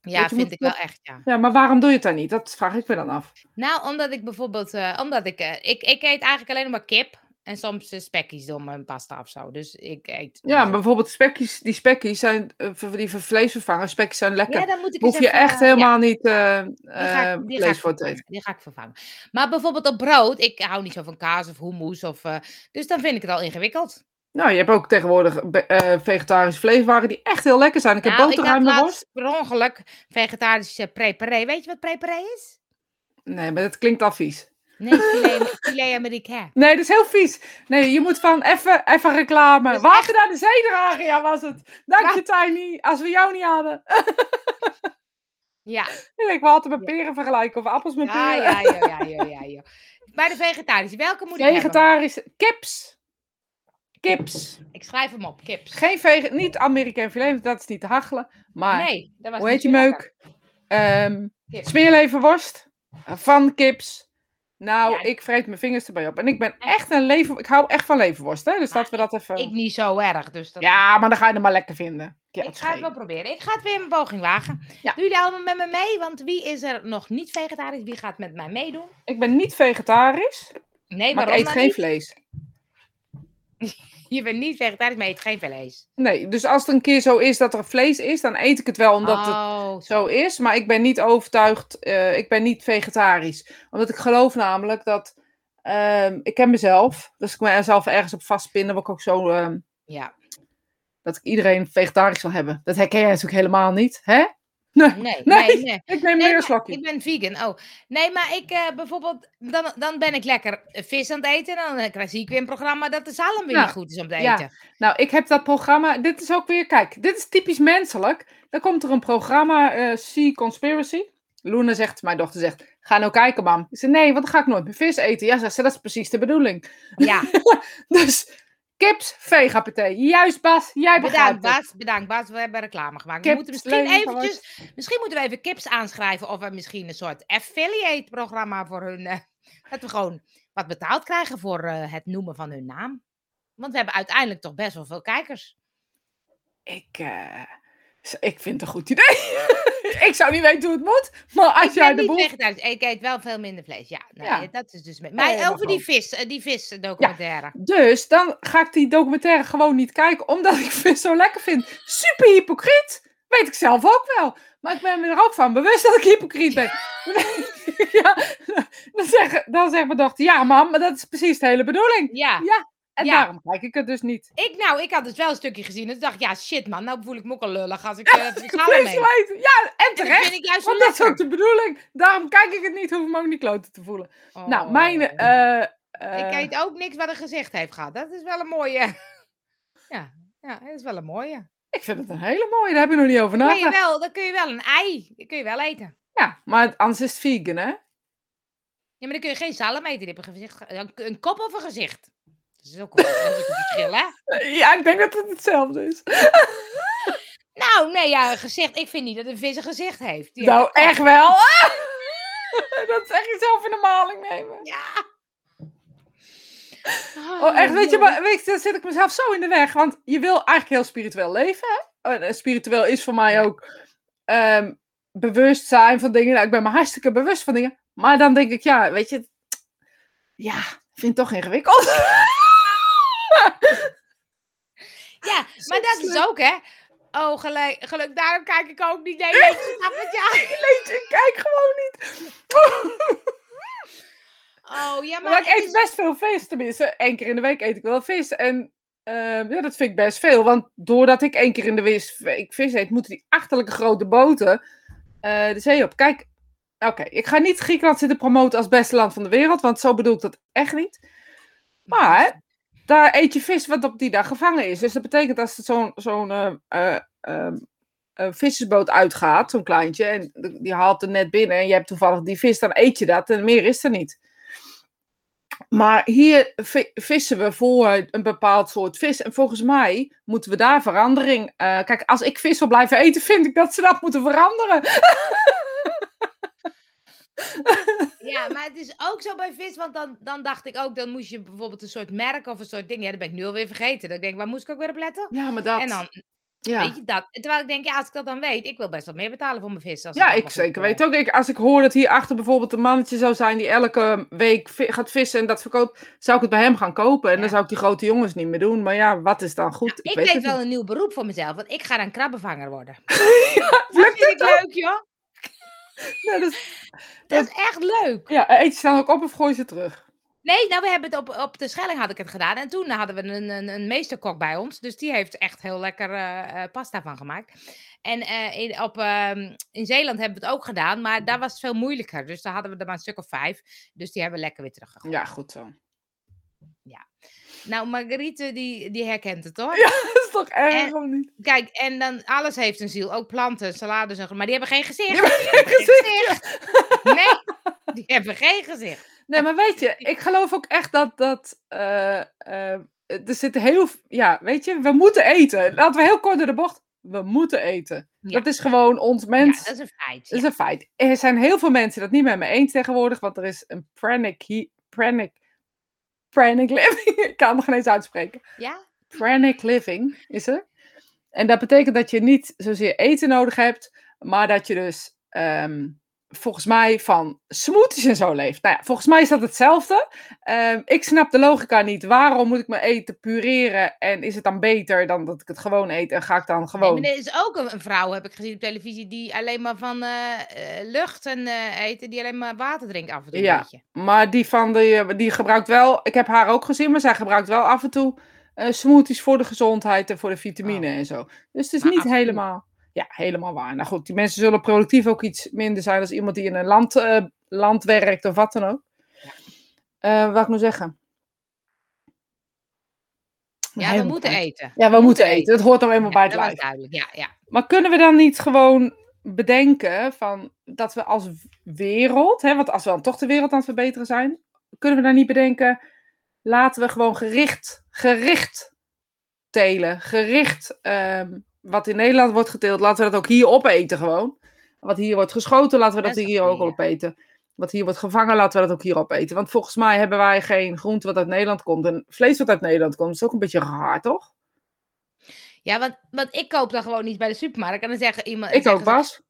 Ja, vind moet ik wel- echt, ja. ja, maar waarom doe je het dan niet? Dat vraag ik me dan af. Nou, omdat ik bijvoorbeeld, eh, omdat ik, eh, ik, ik eet eigenlijk alleen nog maar kip. En soms eh, spekjes door mijn pasta of zo. Dus ik eet... Ja, maar bijvoorbeeld spekjes, die spekjes zijn, eh, die vleesvervangers, spekjes zijn lekker. Ja, dan moet ik Hoef je even, echt eh, ja. helemaal niet eh Die ga, eh, ik, die, ga vlees voor te vervangen, eten. die ga ik vervangen. Maar bijvoorbeeld op brood, ik hou niet zo van kaas of hummus. Of, eh, dus dan vind ik het al ingewikkeld. Nou, je hebt ook tegenwoordig eh, vegetarische vleeswaren die echt heel lekker zijn. Ik heb nou, ik had boterhammenworst. laatst per ongeluk vegetarische preparé. Weet je wat preparé is? Nee, maar dat klinkt al vies. Nee, filet, filet Amerikaan. Nee, dat is heel vies. Nee, je moet van even, even reclame. Water naar de zee dragen, ja was het. Dank je Tiny, als we jou niet hadden. [laughs] Ja, Ik denk, water met peren vergelijken of appels met ja, peren. ja, ja, ja, ja, ja, ja. Bij de vegetarische, welke moet ik? Vegetarische kips. Kips. Ik schrijf hem op, kips. Geen vege, niet Amerikaan filet, dat is niet te hachelen. Maar, Nee, dat was hoe heet die zo meuk? Ehm Kip. smeerleverworst van kips. Nou, Ja. ik vreet mijn vingers erbij op. En ik ben echt een lever... Ik hou echt van leverworst, hè. Dus dat we dat even... Ik niet zo erg, dus dat... Ja, maar dan ga je het maar lekker vinden. Ja, ik ga het wel proberen. Ik ga het weer een poging wagen. Ja. Doen jullie allemaal met me mee? Want wie is er nog niet vegetarisch? Wie gaat met mij meedoen? Ik ben niet vegetarisch, Nee, maar ik eet geen niet? vlees. [laughs] Je bent niet vegetarisch, maar je eet geen vlees. Nee, dus als het een keer zo is dat er vlees is, dan eet ik het wel omdat het oh, zo is. Maar ik ben niet overtuigd, eh, ik ben niet vegetarisch. Omdat ik geloof namelijk dat, ehm, ik ken mezelf, dus ik mezelf ergens op vastpin, dan word ik ook zo, ehm, ja. dat ik iedereen vegetarisch wil hebben. Dat herken jij natuurlijk helemaal niet, hè? Nee, Nee, Nee, [laughs] ik neem Nee, meer een maar slokje. ik ben vegan. Oh, nee, maar ik eh, bijvoorbeeld, dan, dan ben ik lekker vis aan het eten. En dan eh, krijg ik weer een programma dat de zalm weer Ja, niet goed is om te ja. eten. Nou, ik heb dat programma. Dit is ook weer, kijk, dit is typisch menselijk. Dan komt er een programma, eh Sea Conspiracy. Luna zegt, mijn dochter zegt, ga nou kijken, mam. Ik zeg, nee, want dan ga ik nooit meer vis eten. Ja, zegt ze, dat is precies de bedoeling. Ja, [laughs] Dus, kips, vegapaté. Juist, Bas, jij bedankt. Bas, bedankt Bas. We hebben reclame gemaakt. Kips, we moeten misschien eventjes, misschien moeten we even kips aanschrijven of we misschien een soort affiliate programma voor hun, eh, dat we gewoon wat betaald krijgen voor eh, het noemen van hun naam. Want we hebben uiteindelijk toch best wel veel kijkers. Ik, eh, ik vind het een goed idee. [laughs] ik zou niet weten hoe het moet, maar als jij de boel... vegetarisch. Ik eet wel veel minder vlees. Ja, dat is dus. Nee, Maar over die vis, eh, die visdocumentaire. Dus dan ga ik die documentaire gewoon niet kijken, omdat ik vis zo lekker vind. Super hypocriet. Weet ik zelf ook wel. Maar ik ben me er ook van bewust dat ik hypocriet ben. ja, [laughs] dan, zeg, dan zegt mijn dochter, ja mam, maar dat is precies de hele bedoeling. Ja. Ja, en Ja. daarom kijk ik het dus niet. Ik, nou, ik had dus wel een stukje gezien. En toen dacht ik, ja, shit man, nou voel ik me ook al lullig als ik uh, wil eten. Ja, en En dat terecht. vind ik juist Want dat is ook de bedoeling. Daarom kijk ik het niet, hoef ik me ook niet kloten te voelen. Nou, mijn... Oh. eh, ik eh, eet ook niks wat een gezicht heeft gehad. Dat is wel een mooie. [laughs] Ja, ja dat is wel een mooie. ik vind het een hele mooie, daar heb ik nog niet over Dan je nagedacht. wel, dan kun je wel een ei. Die kun je wel eten. Ja, maar anders is het vegan, hè? Ja, maar dan kun je geen zalm eten. Een, gezicht, een kop of een gezicht. Dat is ook, een verschil, hè? [laughs] Ja, ik denk dat het hetzelfde is. [laughs] Nou, nee, ja, een gezicht. Ik vind niet dat een vis een gezicht heeft. Nou, echt wel. [laughs] dat zeg je zelf in de maling nemen. Ja. Oh, echt, weet je, maar, weet je, dan zit ik mezelf zo in de weg. Want je wil eigenlijk heel spiritueel leven, hè? En spiritueel is voor mij ook ehm, bewust zijn van dingen. Nou, ik ben me hartstikke bewust van dingen. Maar dan denk ik, ja, weet je... Ja, ik vind het toch ingewikkeld. [laughs] Ja, maar dat is ook, hè? Oh, geluk, geluk, daarom kijk ik ook niet. Nee, [laughs] ik kijk gewoon niet. [laughs] Oh, ja, maar, Maar ik eet is- best veel vis, tenminste. Eén keer in de week eet ik wel vis. En ehm, ja, dat vind ik best veel. Want doordat ik één keer in de week vis eet, moeten die achterlijke grote boten eh, de zee op. Kijk, oké, ik ga niet Griekenland zitten promoten als beste land van de wereld, want zo bedoel ik dat echt niet. Maar daar eet je vis wat op die dag gevangen is. Dus dat betekent er zo'n zo'n eh, eh, ehm, eh, vissersboot uitgaat, zo'n kleintje, en die haalt er net binnen en je hebt toevallig die vis, dan eet je dat en meer is er niet. Maar hier vi- vissen we voor een bepaald soort vis. En volgens mij moeten we daar verandering. kijk, als ik vis wil blijven eten, vind ik dat ze dat moeten veranderen. [laughs] Ja, maar het is ook zo bij vis, want dan, dan dacht ik ook, dan moest je bijvoorbeeld een soort merk of een soort ding. Ja, dat ben ik nu alweer vergeten. Dan denk ik, waar moest ik ook weer op letten? Ja, maar dat. En dan, ja. weet je dat. Terwijl ik denk, ja, als ik dat dan weet, ik wil best wat meer betalen voor mijn vis. Als Ja, ik zeker weet ook. Ik, als ik hoor dat hierachter bijvoorbeeld een mannetje zou zijn die elke week gaat vissen en dat verkoopt, zou ik het bij hem gaan kopen. En Ja. dan zou ik die grote jongens niet meer doen. Maar ja, wat is dan goed? Ik, weet weet wel niet. een nieuw beroep voor mezelf, want ik ga dan krabbenvanger worden. [laughs] Lukt Dat vind ik leuk, joh. Ja, [laughs] dat is- Dat is echt leuk. ja, eet je dan ook op of gooi ze terug? Nee, nou, we hebben het op, op de Schelling had ik het gedaan. En toen hadden we een, een, een meesterkok bij ons. Dus die heeft echt heel lekker eh, eh, pasta van gemaakt. En eh, in, op, ehm, in Zeeland hebben we het ook gedaan. Maar daar was het veel moeilijker. Dus daar hadden we er maar een stuk of vijf. Dus die hebben we lekker weer teruggegooid. Ja, goed zo. Nou, Marguerite, die, die herkent het hoor. Ja, [laughs] toch erg En- of niet? Kijk, en dan alles heeft een ziel. Ook planten, salades en maar die hebben geen gezicht. Die hebben geen gezicht. Nee, die hebben geen gezicht. Nee, maar weet je, ik geloof ook echt dat dat. eh, eh, er zit heel. Ja, weet je, we moeten eten. Laten we heel kort door de bocht. We moeten eten. Ja. Dat is gewoon ons Ja, mens. dat is een feit. Dat is ja. een feit. Er zijn heel veel mensen dat niet met me eens tegenwoordig, want er is een pranic, pranic, pranic living. [laughs] ik kan het nog eens uitspreken. Ja? Pranic living is er. En dat betekent dat je niet zozeer eten nodig hebt, maar dat je dus ehm, volgens mij van smoothies en zo leeft. Nou ja, volgens mij is dat hetzelfde. Ehm, ik snap de logica niet. Waarom moet ik mijn eten pureren en is het dan beter dan dat ik het gewoon eet en ga ik dan gewoon... er is ook een, vrouw, heb ik gezien op televisie, die alleen maar van eh, eh, lucht en eh, eten, die alleen maar water drinkt af en toe. Ja. Beetje. Maar die van de, die gebruikt wel, ik heb haar ook gezien, maar zij gebruikt wel af en toe eh, smoothies voor de gezondheid en voor de vitamine en zo. Dus het is Maar niet helemaal, ja, helemaal waar. Nou goed, die mensen zullen productief ook iets minder zijn dan iemand die in een land, eh, land werkt of wat dan ook. Eh, wat ik moet zeggen? Ja, we Helemaal moeten eten. Ja, we, moeten eten. Dat hoort nou eenmaal bij het dat was lijf. duidelijk. Ja, ja. Maar kunnen we dan niet gewoon bedenken van dat we als wereld, hè, want als we dan toch de wereld aan het verbeteren zijn, kunnen we dan niet bedenken, laten we gewoon gericht, gericht telen, gericht ehm, wat in Nederland wordt geteeld, laten we dat ook hier opeten gewoon. Wat hier wordt geschoten, laten we dat hier ook opeten. Wat hier wordt gevangen, laten we dat ook hier opeten. Want volgens mij hebben wij geen groente wat uit Nederland komt. En vlees wat uit Nederland komt, is ook een beetje raar, toch? ja want, want ik koop dan gewoon niet bij de supermarkt. En dan zeggen iemand. Ik ook, Bas.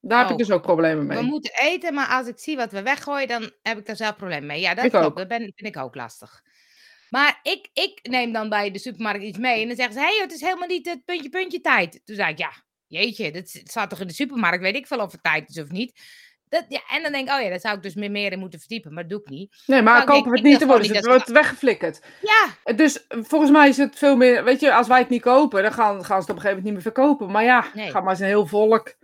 Daar heb ik Oh. dus ook problemen mee. We moeten eten, maar als ik zie wat we weggooien, dan heb ik daar zelf problemen mee. Ja, dat Ik klopt. ook. Dat ben, vind ik ook lastig. Maar ik, ik neem dan bij de supermarkt iets mee en dan zeggen ze: hé, hey, het is helemaal niet het puntje, puntje tijd. Toen zei ik: ja, jeetje, dat staat toch in de supermarkt, weet ik veel of het tijd is of niet. Dat, ja, en dan denk ik: oh ja, daar zou ik dus meer, meer in moeten verdiepen, maar dat doe ik niet. Nee, maar kopen we het niet, wordt gewoon het wordt weggeflikkerd. Ja, Dus eh, volgens mij is het veel meer, weet je, als wij het niet kopen, dan gaan, gaan ze het op een gegeven moment niet meer verkopen. Maar ja, Nee. ga maar eens een heel volk.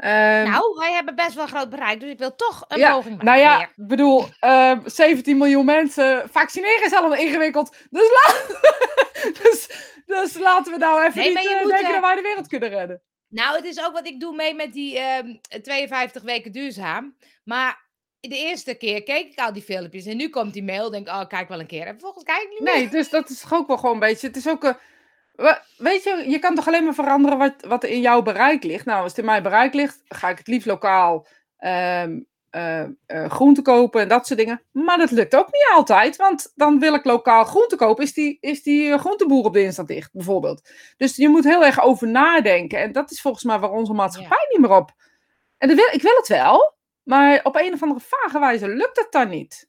Ehm, nou, wij hebben best wel groot bereik, dus ik wil toch een ja, poging maken. nou ja, ik bedoel, eh, 17 miljoen mensen, vaccineren is allemaal ingewikkeld. Dus, la- [laughs] dus, dus laten we nou even Nee, niet eh, moet, denken eh, dat wij de wereld kunnen redden. Nou, het is ook wat ik doe mee met die ehm, 52 weken duurzaam. Maar de eerste keer keek ik al die filmpjes en nu komt die mail, denk ik, oh, kijk wel een keer. En vervolgens kijk ik niet meer. Nee, dus dat is toch ook wel gewoon een beetje. Het is ook. een weet je, je kan toch alleen maar veranderen wat, wat er in jouw bereik ligt. Nou, als het in mijn bereik ligt, ga ik het liefst lokaal eh, groente kopen en dat soort dingen. Maar dat lukt ook niet altijd, want dan wil ik lokaal groente kopen. Is die, is die eh, groenteboer op de Insta dicht, bijvoorbeeld. Dus je moet heel erg over nadenken. En dat is volgens mij waar onze maatschappij niet meer op. En wil, ik wil het wel, maar op een of andere vage wijze lukt het dan niet.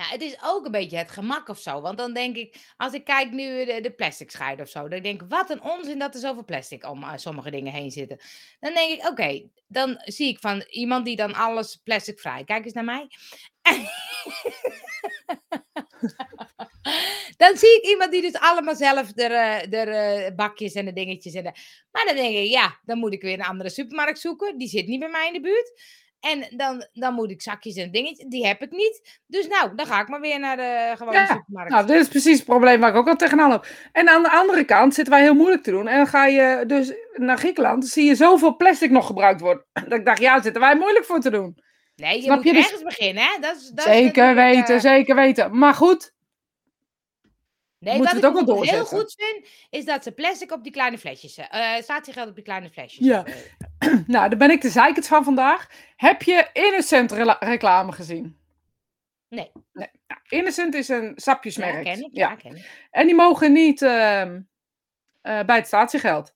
Nou, het is ook een beetje het gemak of zo. Want dan denk ik, als ik kijk nu de, de plastic scheiden of zo, dan denk ik, wat een onzin dat er zoveel plastic om eh, sommige dingen heen zitten. Dan denk ik, oké, dan zie ik van iemand die dan alles plastic vrij. Kijk eens naar mij. [laughs] dan zie ik iemand die dus allemaal zelf de, eh, de eh, bakjes en de dingetjes en. Maar dan denk ik, ja, dan moet ik weer een andere supermarkt zoeken. Die zit niet bij mij in de buurt. En dan, dan moet ik zakjes en dingetjes. Die heb ik niet. Dus nou, dan ga ik maar weer naar de gewone Ja, supermarkt. Nou, dit is precies het probleem waar ik ook al tegenaan loop. En aan de andere kant zitten wij heel moeilijk te doen. En dan ga je dus naar Griekenland, zie je zoveel plastic nog gebruikt worden. [laughs] Dat ik dacht, ja, zitten wij moeilijk voor te doen. nee, je snap moet je? Dus- ergens beginnen, hè? Dat is, dat zeker weten, eh, zeker weten. Maar goed, Nee, moeten wat we ik ook heel goed vind, is dat ze plastic op die kleine flesjes, eh statiegeld op die kleine flesjes. Ja. hebben. [clears throat] nou, daar ben ik de zeikert van vandaag. Heb je Innocent reclame gezien? Nee. nee. Nou, Innocent is een sapjesmerk. Ja, ken ik. Ja. Ja, ken ik. En die mogen niet ehm, eh, bij het statiegeld.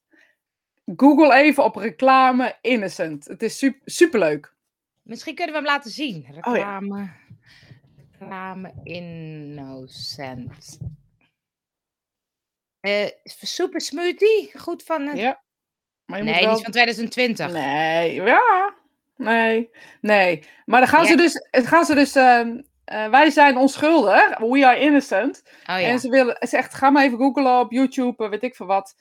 Google even op reclame Innocent. Het is super, superleuk. Misschien kunnen we hem laten zien. Oh ja. Reclame. Reclame Innocent. Eh super smoothie? Goed van. Ja. Maar je nee, moet die wel... is van 2020. Nee, ja. Nee, nee. Maar dan gaan Ja. ze dus, gaan ze dus ehm, eh, wij zijn onschuldig. We are innocent. Oh ja. En ze willen, ze zegt, ga maar even googlen op YouTube, eh, weet ik veel wat.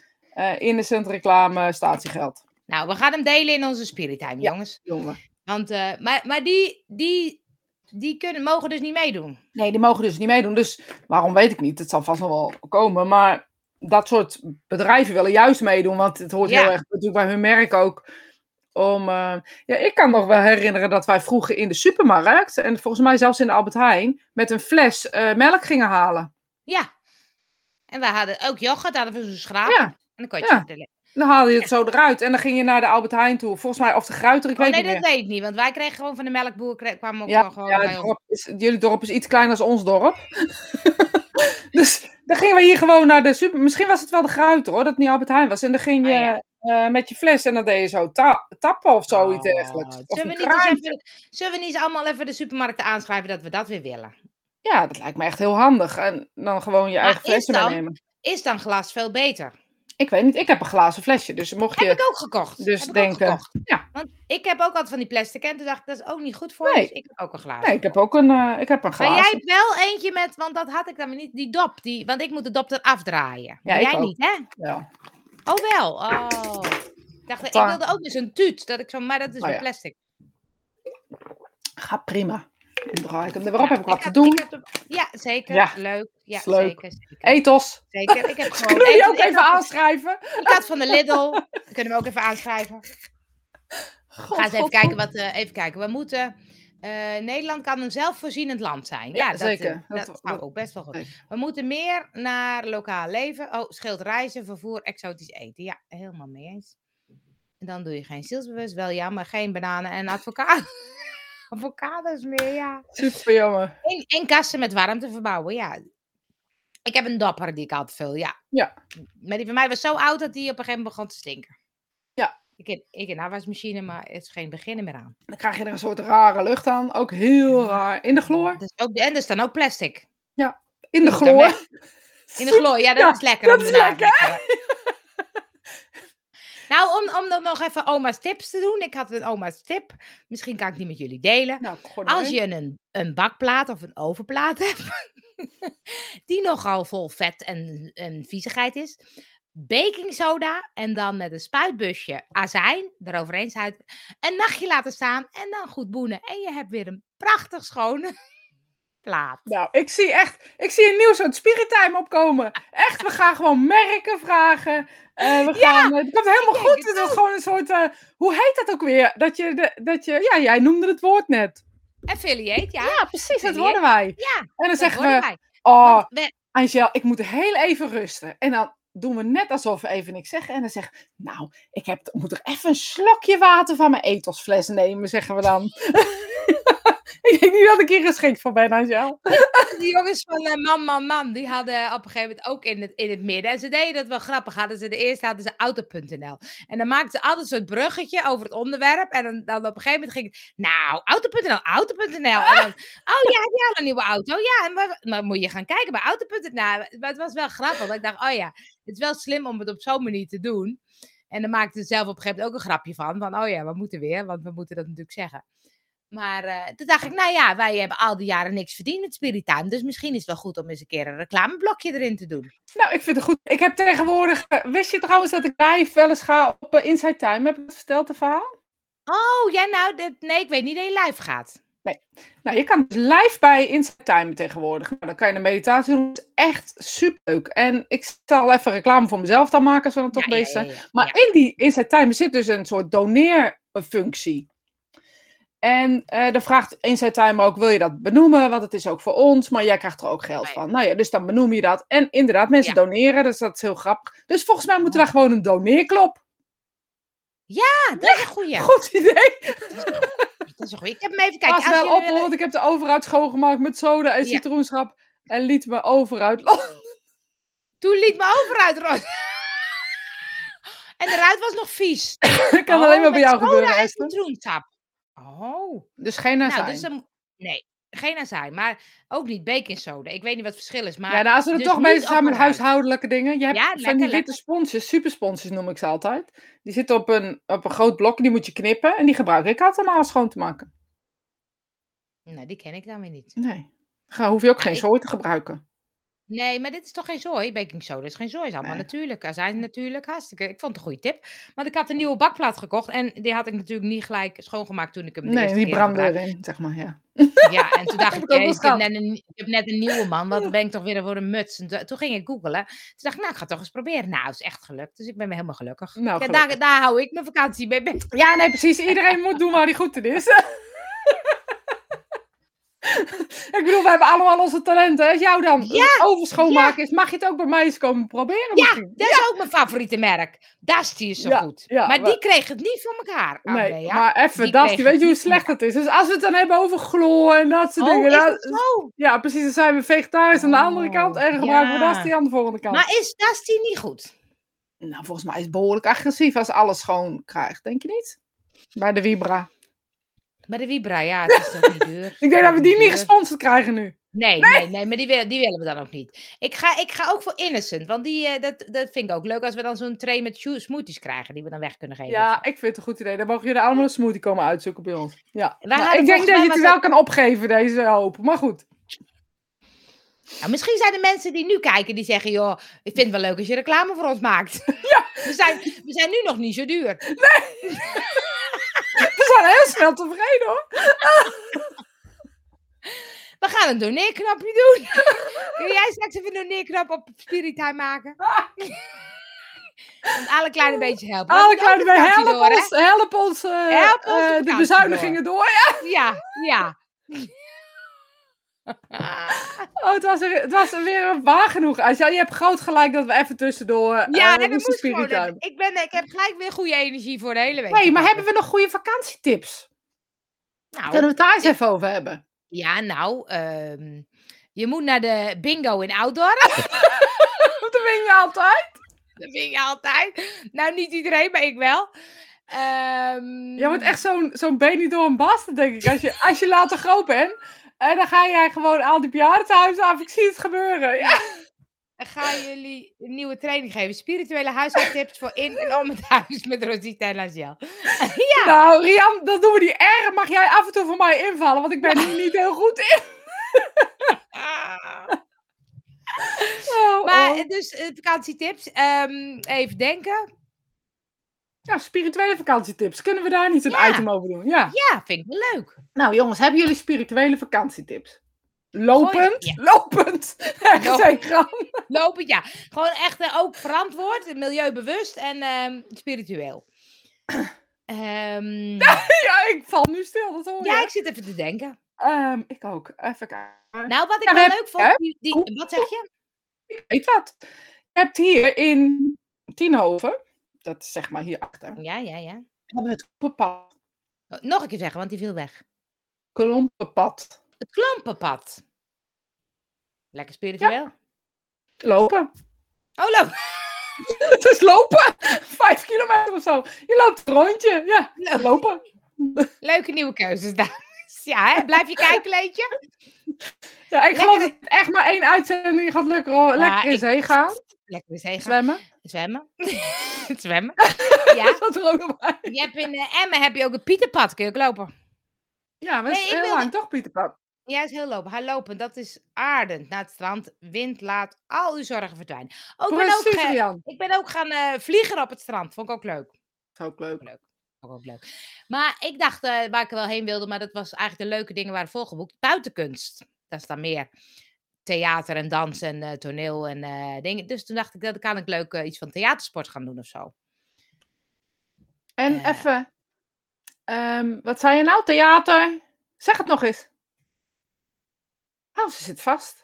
Innocent reclame, statiegeld. Nou, we gaan hem delen in onze Spirit Time, Ja. jongens. Jongen. Want, maar maar die, die, die kunnen, mogen dus niet meedoen. Nee, die mogen dus niet meedoen. Dus waarom weet ik niet. Het zal vast nog wel komen. Maar dat soort bedrijven willen juist meedoen. Want het hoort Ja. heel erg natuurlijk bij hun merk ook. Om, eh, ja, ik kan nog wel herinneren dat wij vroeger in de supermarkt. En volgens mij zelfs in de Albert Heijn. Met een fles eh, melk gingen halen. Ja. En wij hadden ook yoghurt, hadden we zo'n schraap. Ja. En dan kon je Ja. het Dan haalde je het zo eruit. En dan ging je naar de Albert Heijn toe. Volgens mij, of de Gruiter, ik Oh, weet nee, niet dat meer. weet ik niet. Want wij kregen gewoon van de melkboer, kwamen ook Ja, gewoon ja, bij dorp is, jullie dorp is iets kleiner dan ons dorp. [laughs] dus dan gingen we hier gewoon naar de super... Misschien was het wel de Gruiter hoor, dat het niet Albert Heijn was. En dan ging je Ah, ja. eh, met je fles en dan deed je zo ta- tappen of zoiets Oh, dergelijks. Of Zullen we, niet eens even, zullen we niet eens allemaal even de supermarkten aanschrijven dat we dat weer willen? Ja, dat lijkt me echt heel handig. En dan gewoon je Maar eigen dan- meenemen. Is dan glas veel beter? Ik weet niet, ik heb een glazen flesje. Dus mocht je... Heb ik ook gekocht. dus heb denken, gekocht. ja. Want ik heb ook altijd van die plastic en toen dacht ik, dat is ook niet goed voor. Nee. Dus ik heb ook een glaas. Nee, ik heb ook een, eh, ik heb een Maar jij glazen. hebt wel eentje met, want dat had ik dan niet, die dop. Die, want ik moet de dop eraf draaien. Ik jij ook. niet, hè? Ja. Oh wel. Oh. Ik, dacht, ik wilde ook dus een tuut. Dat ik zo, maar dat is Oh, weer ja. plastic. Gaat prima. Dan draai ik hem op, heb ik wat te doen. ja, zeker. Ja, Leuk. Ja, leuk. zeker. Ethos. zeker. Ik heb [laughs] gewoon Kun je eten- ook even aanschrijven? Ik had van de Lidl. Dat kunnen we ook even aanschrijven. God, Ga eens even God, kijken wat. eh, even kijken. We moeten. eh, Nederland kan een zelfvoorzienend land zijn. Ja, Ja, dat, zeker. eh, Dat- dat- ook best wel goed. zeker. We moeten meer naar lokaal leven. Oh, scheelt reizen, vervoer, exotisch eten. Ja, helemaal mee eens. En dan doe je geen zielsbewust, wel ja, maar geen bananen en advocaat. [laughs] Avocados meer, ja. Super jammer. En, en kasten met warmte verbouwen, ja. Ik heb een dapper die ik altijd vul, ja. Ja. Maar die van mij was zo oud dat die op een gegeven moment begon te stinken. Ja. Ik heb, ik een afwasmachine, maar het is geen beginnen meer aan. Dan krijg je er een soort rare lucht aan. Ook heel raar. In de chloor. Dus ook, en er staan ook plastic. In de chloor. weg. In de [laughs] chloor, ja, dat Ja, is lekker. dat is lekker. [laughs] Nou, om, om dan nog even oma's tips te doen. Ik had een oma's tip. Misschien kan ik die met jullie delen. Nou, Als je een, een bakplaat of een ovenplaat [laughs] hebt, [laughs] die nogal vol vet en, en viezigheid is, baking soda en dan met een spuitbusje azijn eroverheen spuiten, een nachtje laten staan en dan goed boenen. En je hebt weer een prachtig schone [laughs] plaat. Nou, ik zie echt, ik zie een nieuw soort spirit time opkomen. Echt, we gaan gewoon merken vragen. Eh, we gaan, het komt helemaal goed. het is gewoon een soort, eh, hoe heet dat ook weer? Dat je, de, dat je, ja, jij noemde het woord net. Affiliate, ja. Ja, precies, dat worden wij. Ja, En dan zeggen we, wij. oh, we- Angel, ik moet heel even rusten. En dan doen we net alsof we even niks zeggen. En dan zeggen nou, ik heb, moet er even een slokje water van mijn etosfles nemen, zeggen we dan. [laughs] [laughs] ik denk niet dat ik hier geschikt voor ben, Angel. [laughs] Die jongens van eh, Man, Man, Man, die hadden op een gegeven moment ook in het, in het midden. En ze deden dat wel grappig. Hadden ze de eerste hadden ze auto.nl. En dan maakten ze altijd een soort bruggetje over het onderwerp. En dan, dan op een gegeven moment ging het, nou, auto.nl, auto.nl. En dan, oh ja, heb jij een nieuwe auto? Ja, en maar moet je gaan kijken bij auto.nl. Maar het was wel grappig. want Ik dacht, oh ja, het is wel slim om het op zo'n manier te doen. En dan maakte ze zelf op een gegeven moment ook een grapje van. Van, oh ja, we moeten weer, want we moeten dat natuurlijk zeggen. Maar eh, toen dacht ik, nou ja, wij hebben al die jaren niks verdiend met Spirit Time. Dus misschien is het wel goed om eens een keer een reclameblokje erin te doen. Nou, ik vind het goed. Ik heb tegenwoordig, eh, wist je trouwens dat ik live wel eens ga op eh, Inside Time? Heb ik het verteld, het verhaal? Oh, ja, nou, dit, nee, ik weet niet dat je live gaat. Nou, je kan dus live bij Inside Time tegenwoordig. Nou, dan kan je een meditatie doen. Het is echt superleuk. En ik zal even reclame voor mezelf dan maken, als we dan toch Ja, bezig zijn. ja, ja, Maar in die Inside Time zit dus een soort doneerfunctie. En eh, dan vraagt Inside Time ook, wil je dat benoemen? Want het is ook voor ons, maar jij krijgt er ook geld Ja. van. Nou ja, dus dan benoem je dat. En inderdaad, mensen Ja. doneren, dus dat is heel grappig. Dus volgens mij moeten we daar gewoon een doneerklop. Ah, dat is een goeie. [laughs] Goed idee. Dat is een goeie. Ik heb hem even kijken. Pas wel jullie op, want ik heb de overuit schoongemaakt met soda en Ja. citroenschap. En liet me overuit. [laughs] Toen liet me over uitrollen. [laughs] en de ruit was nog vies. Dat kan Oh, alleen maar bij jou soda gebeuren, en Esther. citroensap. Oh. Dus geen Nou, azijn. dus dan... Nee, geen azijn. Maar ook niet baking soda. Ik weet niet wat het verschil is. Maar ja, nou, als we er dus toch bezig zijn met huishoudelijke dingen. Je hebt Ja, van lekker, die witte sponsjes, supersponsjes noem ik ze altijd. Die zitten op een, op een groot blok, die moet je knippen. En die gebruik ik altijd maar als schoon te maken. Nou, die ken ik dan weer niet. Nee. Ga, hoef je ook Ja, geen ik zooi te gebruiken. Nee, maar dit is toch geen zooi? Baking soda is geen zooi, is allemaal Nee. natuurlijk. Azijn natuurlijk, hartstikke. Ik vond het een goede tip. Want ik had een nieuwe bakplaat gekocht en die had ik natuurlijk niet gelijk schoongemaakt toen ik hem de Nee, eerste die keer brandde gebruikte. erin, zeg maar, ja. Ja, en toen [laughs] dacht Heb ik, ik ook "Jee, wel ik heb, gehad. net een, ik heb net een nieuwe man, wat ben ik toch weer voor een muts. En toen, toen ging ik googelen. Toen dacht ik, nou, ik ga het toch eens proberen. Nou, het is echt gelukt. Dus ik ben weer helemaal gelukkig. Nou, Ja, gelukkig. daar, daar hou ik mijn vakantie mee. bij. Ja, nee, precies. Iedereen moet doen waar hij goed in is. [laughs] ik bedoel, we hebben allemaal onze talenten. Als jou dan Ja, overschoonmaken is, mag je het ook bij mij eens komen proberen Ja, misschien. dat is ook mijn favoriete merk. Dusty is zo goed. maar maar- die kreeg het niet voor elkaar, Nee, maar even, Dusty, kreeg weet je hoe slecht het is? Dus als we het dan hebben over chloor en dat soort Oh, dingen. dat? Ja, precies. Dan zijn we vegetarisch aan de andere Oh, kant en gebruiken we ja. Dusty aan de volgende kant. Maar is Dusty niet goed? Nou, volgens mij is het behoorlijk agressief als alles schoon krijgt, denk je niet? Bij de Vibra. Bij de Vibra, ja, het is toch niet duur. [laughs] Ik denk dat we die niet gesponsord krijgen nu. Nee, nee, nee, maar die, wil- die willen we dan ook niet. Ik ga, ik ga ook voor Innocent, want die, eh, dat, dat vind ik ook leuk als we dan zo'n tray met smoothies krijgen die we dan weg kunnen geven. Ja, ik vind het een goed idee. Dan mogen jullie allemaal een smoothie komen uitzoeken bij ons. Ja. Nou, ik denk dat je het wel kan opgeven, deze hoop. Maar goed. Nou, misschien zijn er mensen die nu kijken die zeggen, joh, ik vind het wel leuk als je reclame voor ons maakt. [laughs] Ja. We zijn, we zijn nu nog niet zo duur. [laughs] We zijn heel snel tevreden hoor. We gaan een doneerknapje doen. [laughs] Kun jij straks even een doneerknap op Spiritime maken? Om alle kleine beetjes helpen. Alle kleine vakantie help door, ons, help ons, eh, Help ons de eh, de bezuinigingen door. Ja. Ja, ja. [laughs] Oh, het, was er, het was er weer waar genoeg. Als je, je hebt groot gelijk dat we even tussendoor. eh, Ja, eh, en moest gewoon. Ik, ben, ik heb gelijk weer goede energie voor de hele week. Nee, maar hebben we nog goede vakantietips? Nou, Kunnen we het daar eens even over hebben? ja, nou, ehm, je moet naar de bingo in Outdoor. Dat win je altijd. Dat vind je altijd. Nou, niet iedereen, maar ik wel. Ehm, Je wordt echt zo'n zo'n een bast, denk ik. Als je, als je later groot bent. En dan ga jij gewoon al die bejaardentehuizen af. Ik zie het gebeuren. Ja. [laughs] Ik ga jullie een nieuwe training geven. Spirituele huishoudtips voor in en om het huis met Rosita en Laziel. [laughs] Ja, Nou, Rian, dat doen we niet erg. Mag jij af en toe voor mij invallen? Want ik ben hier niet heel goed in. Oh, [laughs] maar oh. eh, dus eh, vakantietips. Ehm, even denken. Ja, spirituele vakantietips. Kunnen we daar niet een Ja. item over doen? Ja. Ja, vind ik wel leuk. Nou jongens, hebben jullie spirituele vakantietips? Lopend? ja. Lopend. [laughs] Lopend. geen grap. Lopen, ja. Gewoon echt eh, ook verantwoord, milieubewust en ehm, spiritueel. [clears throat] Ehm, [laughs] Ja, ik val nu stil. Dat hoor je. ja, ik zit even te denken. Ehm, ik ook. Even kijken. Nou, wat ik Ja, wel leuk vond, die- wat zeg je? Ik weet wat. Je hebt hier in Tienhoven, dat is zeg maar hierachter, Ja, ja, ja. hebben we het klompenpad. Oh, Nog een keer zeggen, want die viel weg. Klompenpad. Het klompenpad. Lekker spiritueel. Lopen. Oh, loop. [laughs] Het is lopen. Vijf kilometer of zo. Je loopt een rondje. Ja, lopen. Leuke nieuwe keuzes, dames. Ja, hè? blijf je kijken, Leentje? [laughs] Ja, ik geloof Lekker- dat het echt maar één uitzending gaat lukken. hoor. Lekker in zee gaan. Lekker eens heen gaan. Zwemmen. Zwemmen. [laughs] Zwemmen. [laughs] Ja. Dat er ook bij. Je hebt in eh, Emmen heb je ook een Pieterpad. Kun je ook lopen? Ja, maar is ik heel wilde- lang toch, Pieter Pan? Ja, is heel lopen. Ga lopen. Dat is aardend naar het strand. Wind laat al uw zorgen verdwijnen. Oh, ik, ben ook, Rian. ik ben ook gaan eh, vliegen op het strand. Vond ik ook leuk. Dat is ook leuk. Vond ik ook leuk. Maar ik dacht eh, waar ik wel heen wilde, maar dat was eigenlijk de leuke dingen waren volgeboekt. Buitenkunst. Dat is dan meer theater en dans en eh, toneel en eh, dingen. Dus toen dacht ik, dat kan ik leuk iets van theatersport gaan doen of zo. En even, ehm, wat zei je nou? Theater? Zeg het nog eens. Oh, ze zit vast.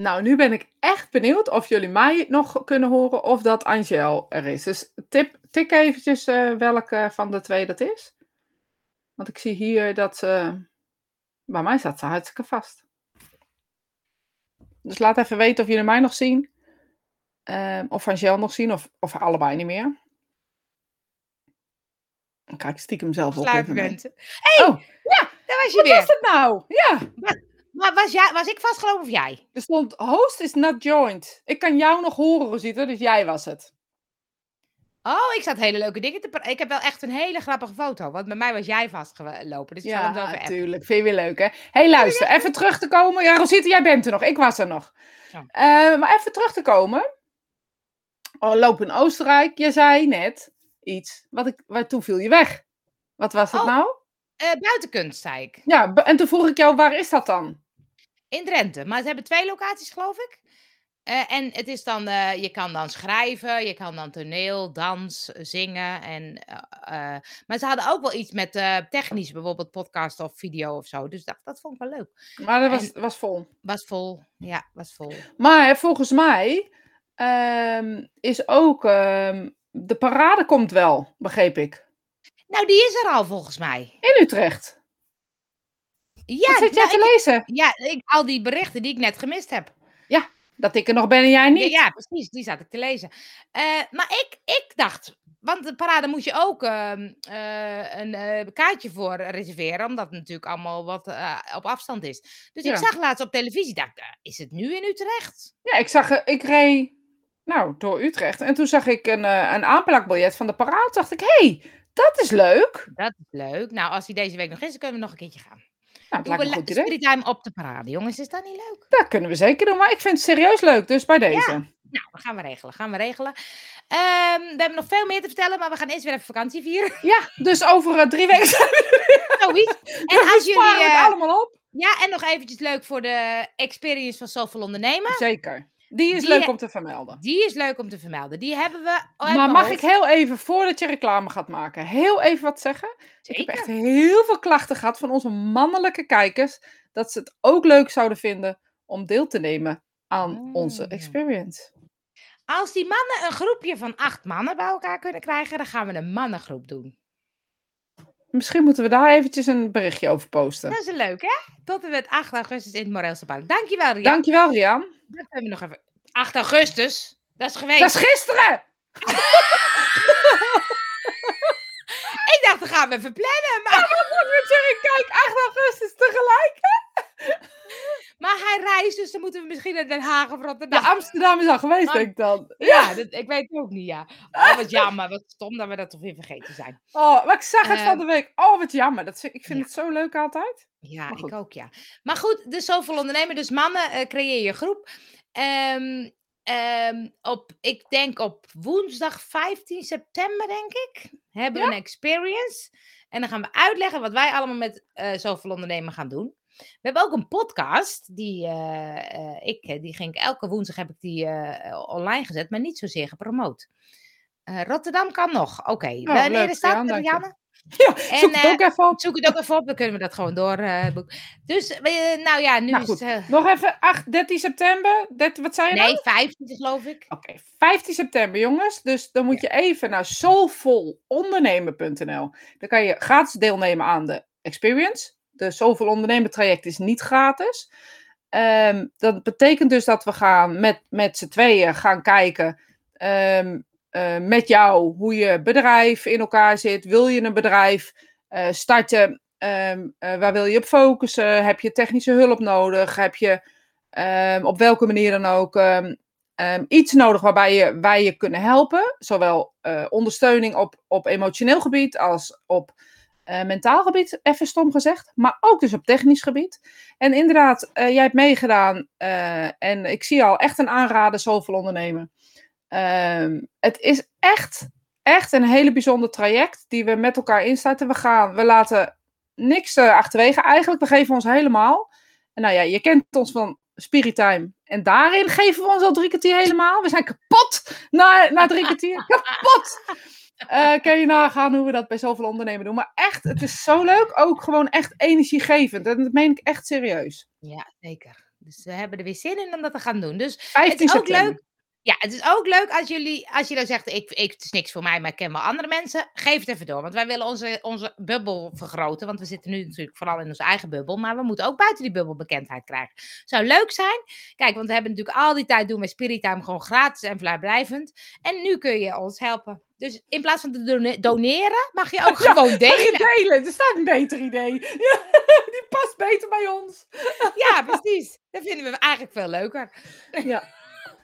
Nou, nu ben ik echt benieuwd of jullie mij nog kunnen horen of dat Angel er is. Dus tip, tik eventjes eh, welke van de twee dat is. Want ik zie hier dat ze... Bij mij staat ze hartstikke vast. Dus laat even weten of jullie mij nog zien. Ehm, of Angel nog zien, of, of allebei niet meer. Dan kijk ik stiekem zelf op. Hé, Oh, daar was je wat weer. was het nou? Ja, Maar was, jij, was ik vastgelopen of jij? er stond host is not joined. Ik kan jou nog horen, Rosita, dus jij was het. Oh, ik zat hele leuke dingen te Ik heb wel echt een hele grappige foto. Want bij mij was jij vastgelopen. Dus ik zal hem zo Ja, natuurlijk. Vind je weer leuk, hè? hey, luister, even terug te komen. Ja, Rosita, jij bent er nog. Ik was er nog. Ja. Eh, maar even terug te komen. Oh, loop in Oostenrijk. Je zei net iets. Wat ik, waar, toen viel je weg. Wat was dat Oh. nou? Eh, buitenkunst, zei ik. Ja, en toen vroeg ik jou, waar is dat dan? In Drenthe. Maar ze hebben twee locaties, geloof ik. Eh, en het is dan, eh, je kan dan schrijven, je kan dan toneel, dans, zingen. En, eh, maar ze hadden ook wel iets met technisch, bijvoorbeeld podcast of video of zo. Dus dat, dat vond ik wel leuk. Maar dat was, was vol. Was vol. Ja, was vol. Maar volgens mij ehm, is ook... ehm, de parade komt wel, begreep ik. Nou, die is er al volgens mij. In Utrecht. Ja, Wat zit jij nou, te ik- lezen? ja ik, al die berichten die ik net gemist heb. Dat ik er nog ben en jij Ja, niet. ja, precies, die zat ik te lezen. Eh, maar ik, ik dacht, want de parade moet je ook ehm, eh, een eh, kaartje voor reserveren, omdat het natuurlijk allemaal wat op afstand is. Dus Ja. ik zag laatst op televisie, dacht, is het nu in Utrecht? Ja, ik zag, ik reed nou, door Utrecht en toen zag ik een, een aanplakbiljet van de parade. dacht ik, hé, hey, dat is leuk. Dat is leuk. Nou, als die deze week nog is, dan kunnen we nog een keertje gaan. Nou, dat lijkt me we een goed idee. Op de parade, jongens. Is dat niet leuk? Dat kunnen we zeker doen, maar ik vind het serieus leuk, dus bij deze. Nou, dat gaan we regelen. Gaan we regelen. Ehm, we hebben nog veel meer te vertellen, maar we gaan eerst weer even vakantie vieren. Ja, dus over eh, drie weken zijn we Zoiets. [laughs] En als We jullie... het eh, allemaal op. Ja, en nog eventjes leuk voor de experience van Zoveel Ondernemen. Zeker. Die is Die leuk om te vermelden. Die is leuk om te vermelden. Die hebben we. Maar mag hoofd. ik heel even, voordat je reclame gaat maken, heel even wat zeggen? Ik heb echt heel veel klachten gehad van onze mannelijke kijkers. Dat ze het ook leuk zouden vinden om deel te nemen aan onze Mm. experience. Als die mannen een groepje van acht mannen bij elkaar kunnen krijgen, dan gaan we een mannengroep doen. Misschien moeten we daar eventjes een berichtje over posten. Dat is leuk, hè? Tot en met 8 augustus in het Moreelse Park. Dankjewel, Ria. Dankjewel, Rian. Dat hebben we nog even. 8 augustus? Dat is geweest. Dat is gisteren! [laughs] Ik dacht, dan gaan we even plannen. Maar, Ik zeg, kijk, 8 augustus tegelijk. Maar hij reist, dus dan moeten we misschien naar Den Haag of Ja, Rotterdam. Amsterdam is al geweest, Maar- denk ik dan. [laughs] Ja, dat, ik weet het ook niet, ja. Oh, wat jammer. Wat stom dat we dat toch weer vergeten zijn. Oh, maar ik zag het Eh, van de week. Oh, wat jammer. Dat, ik vind ja. het zo leuk altijd. Ja, ik ook, ja. Maar goed, dus zoveel ondernemen. Dus mannen, eh, creëer je groep. Ehm, ehm, op, ik denk op woensdag 15 september, denk ik, hebben we een experience. En dan gaan we uitleggen wat wij allemaal met eh zoveel ondernemen gaan doen. We hebben ook een podcast, die, eh, eh, ik, eh, die ging ik elke woensdag heb ik die online gezet, maar niet zozeer gepromoot. Rotterdam kan nog. Oké, wanneer Oh, leuk, is dat. Rianne? [laughs] Ja, En, zoek het ook even op. Zoek het ook even op, dan kunnen we dat gewoon door. Dus, nou ja, nu Nou is het... Nog even, 8, 13 september. 13, wat zei je nou? nee, 15 geloof ik. Oké, 15 september jongens. Dus dan moet je even naar soulvolondernemen.nl. Dan kan je gratis deelnemen aan de experience. De Soulful Ondernemen traject is niet gratis. Ehm, dat betekent dus dat we gaan met, met z'n tweeën gaan kijken eh, met jou hoe je bedrijf in elkaar zit. Wil je een bedrijf eh, starten? Ehm, eh, waar wil je op focussen? Heb je technische hulp nodig? Heb je op welke manier dan ook iets nodig waarbij je, wij je kunnen helpen? Zowel ondersteuning op, op emotioneel gebied als op eh, mentaal gebied, even stom gezegd. Maar ook dus op technisch gebied. En inderdaad, eh, jij hebt meegedaan eh, en ik zie al echt een aanrader, zoveel ondernemen. Ehm, het is echt, echt een hele bijzonder traject die we met elkaar instarten. We gaan, we laten niks achterwege eigenlijk. We geven ons helemaal. En nou ja, je kent ons van Spirit Time. En daarin geven we ons al drie kwartier helemaal. We zijn kapot na, na drie kwartier. [laughs] Kapot! Eh kan je nagaan hoe we dat bij zoveel ondernemen doen. Maar echt, het is zo leuk. Ook gewoon echt energiegevend. En dat meen ik echt serieus. Ja, zeker. Dus we hebben er weer zin in om dat te gaan doen. Dus 15 het is ook leuk. Ja, het is ook leuk als jullie, als je dan zegt, ik, ik, het is niks voor mij, maar ik ken wel andere mensen. Geef het even door, want wij willen onze, onze bubbel vergroten. Want we zitten nu natuurlijk vooral in onze eigen bubbel, maar we moeten ook buiten die bubbel bekendheid krijgen. Zou leuk zijn. Kijk, want we hebben natuurlijk al die tijd doen we Spirit Time gewoon gratis en vrijblijvend. En nu kun je ons helpen. Dus in plaats van te done- doneren, mag je ook [laughs] Ja, gewoon Mag delen. je delen? Er staat een beter idee. Ja, [laughs] die past beter bij ons. Ja, precies. Dat vinden we eigenlijk veel leuker. Ja.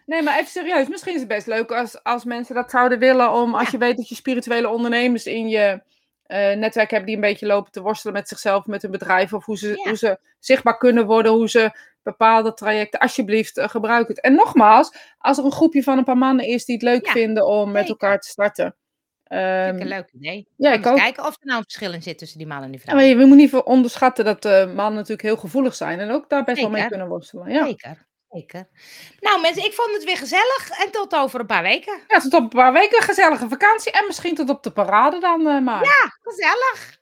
Nee, maar even serieus. Misschien is het best leuk als, als mensen dat zouden willen. Om, als Ja. je weet dat je spirituele ondernemers in je eh, netwerk hebben die een beetje lopen te worstelen met zichzelf, met hun bedrijf. Of hoe ze, hoe ze zichtbaar kunnen worden, hoe ze bepaalde trajecten, alsjeblieft, eh, gebruik het. En nogmaals, als er een groepje van een paar mannen is die het leuk Ja, vinden om met elkaar te starten. Vind ik Ehm, een leuk idee. ja, ik ook. kijken of er nou een verschil in zit tussen die man en die Ja, vrouw. maar je, we moeten niet ver- onderschatten dat eh, mannen natuurlijk heel gevoelig zijn en ook daar best wel mee kunnen worstelen. Ja. Zeker, zeker. Nou mensen, ik vond het weer gezellig en tot over een paar weken. ja, tot op een paar weken gezellige vakantie en misschien tot op de parade dan eh, maar. Ja, gezellig.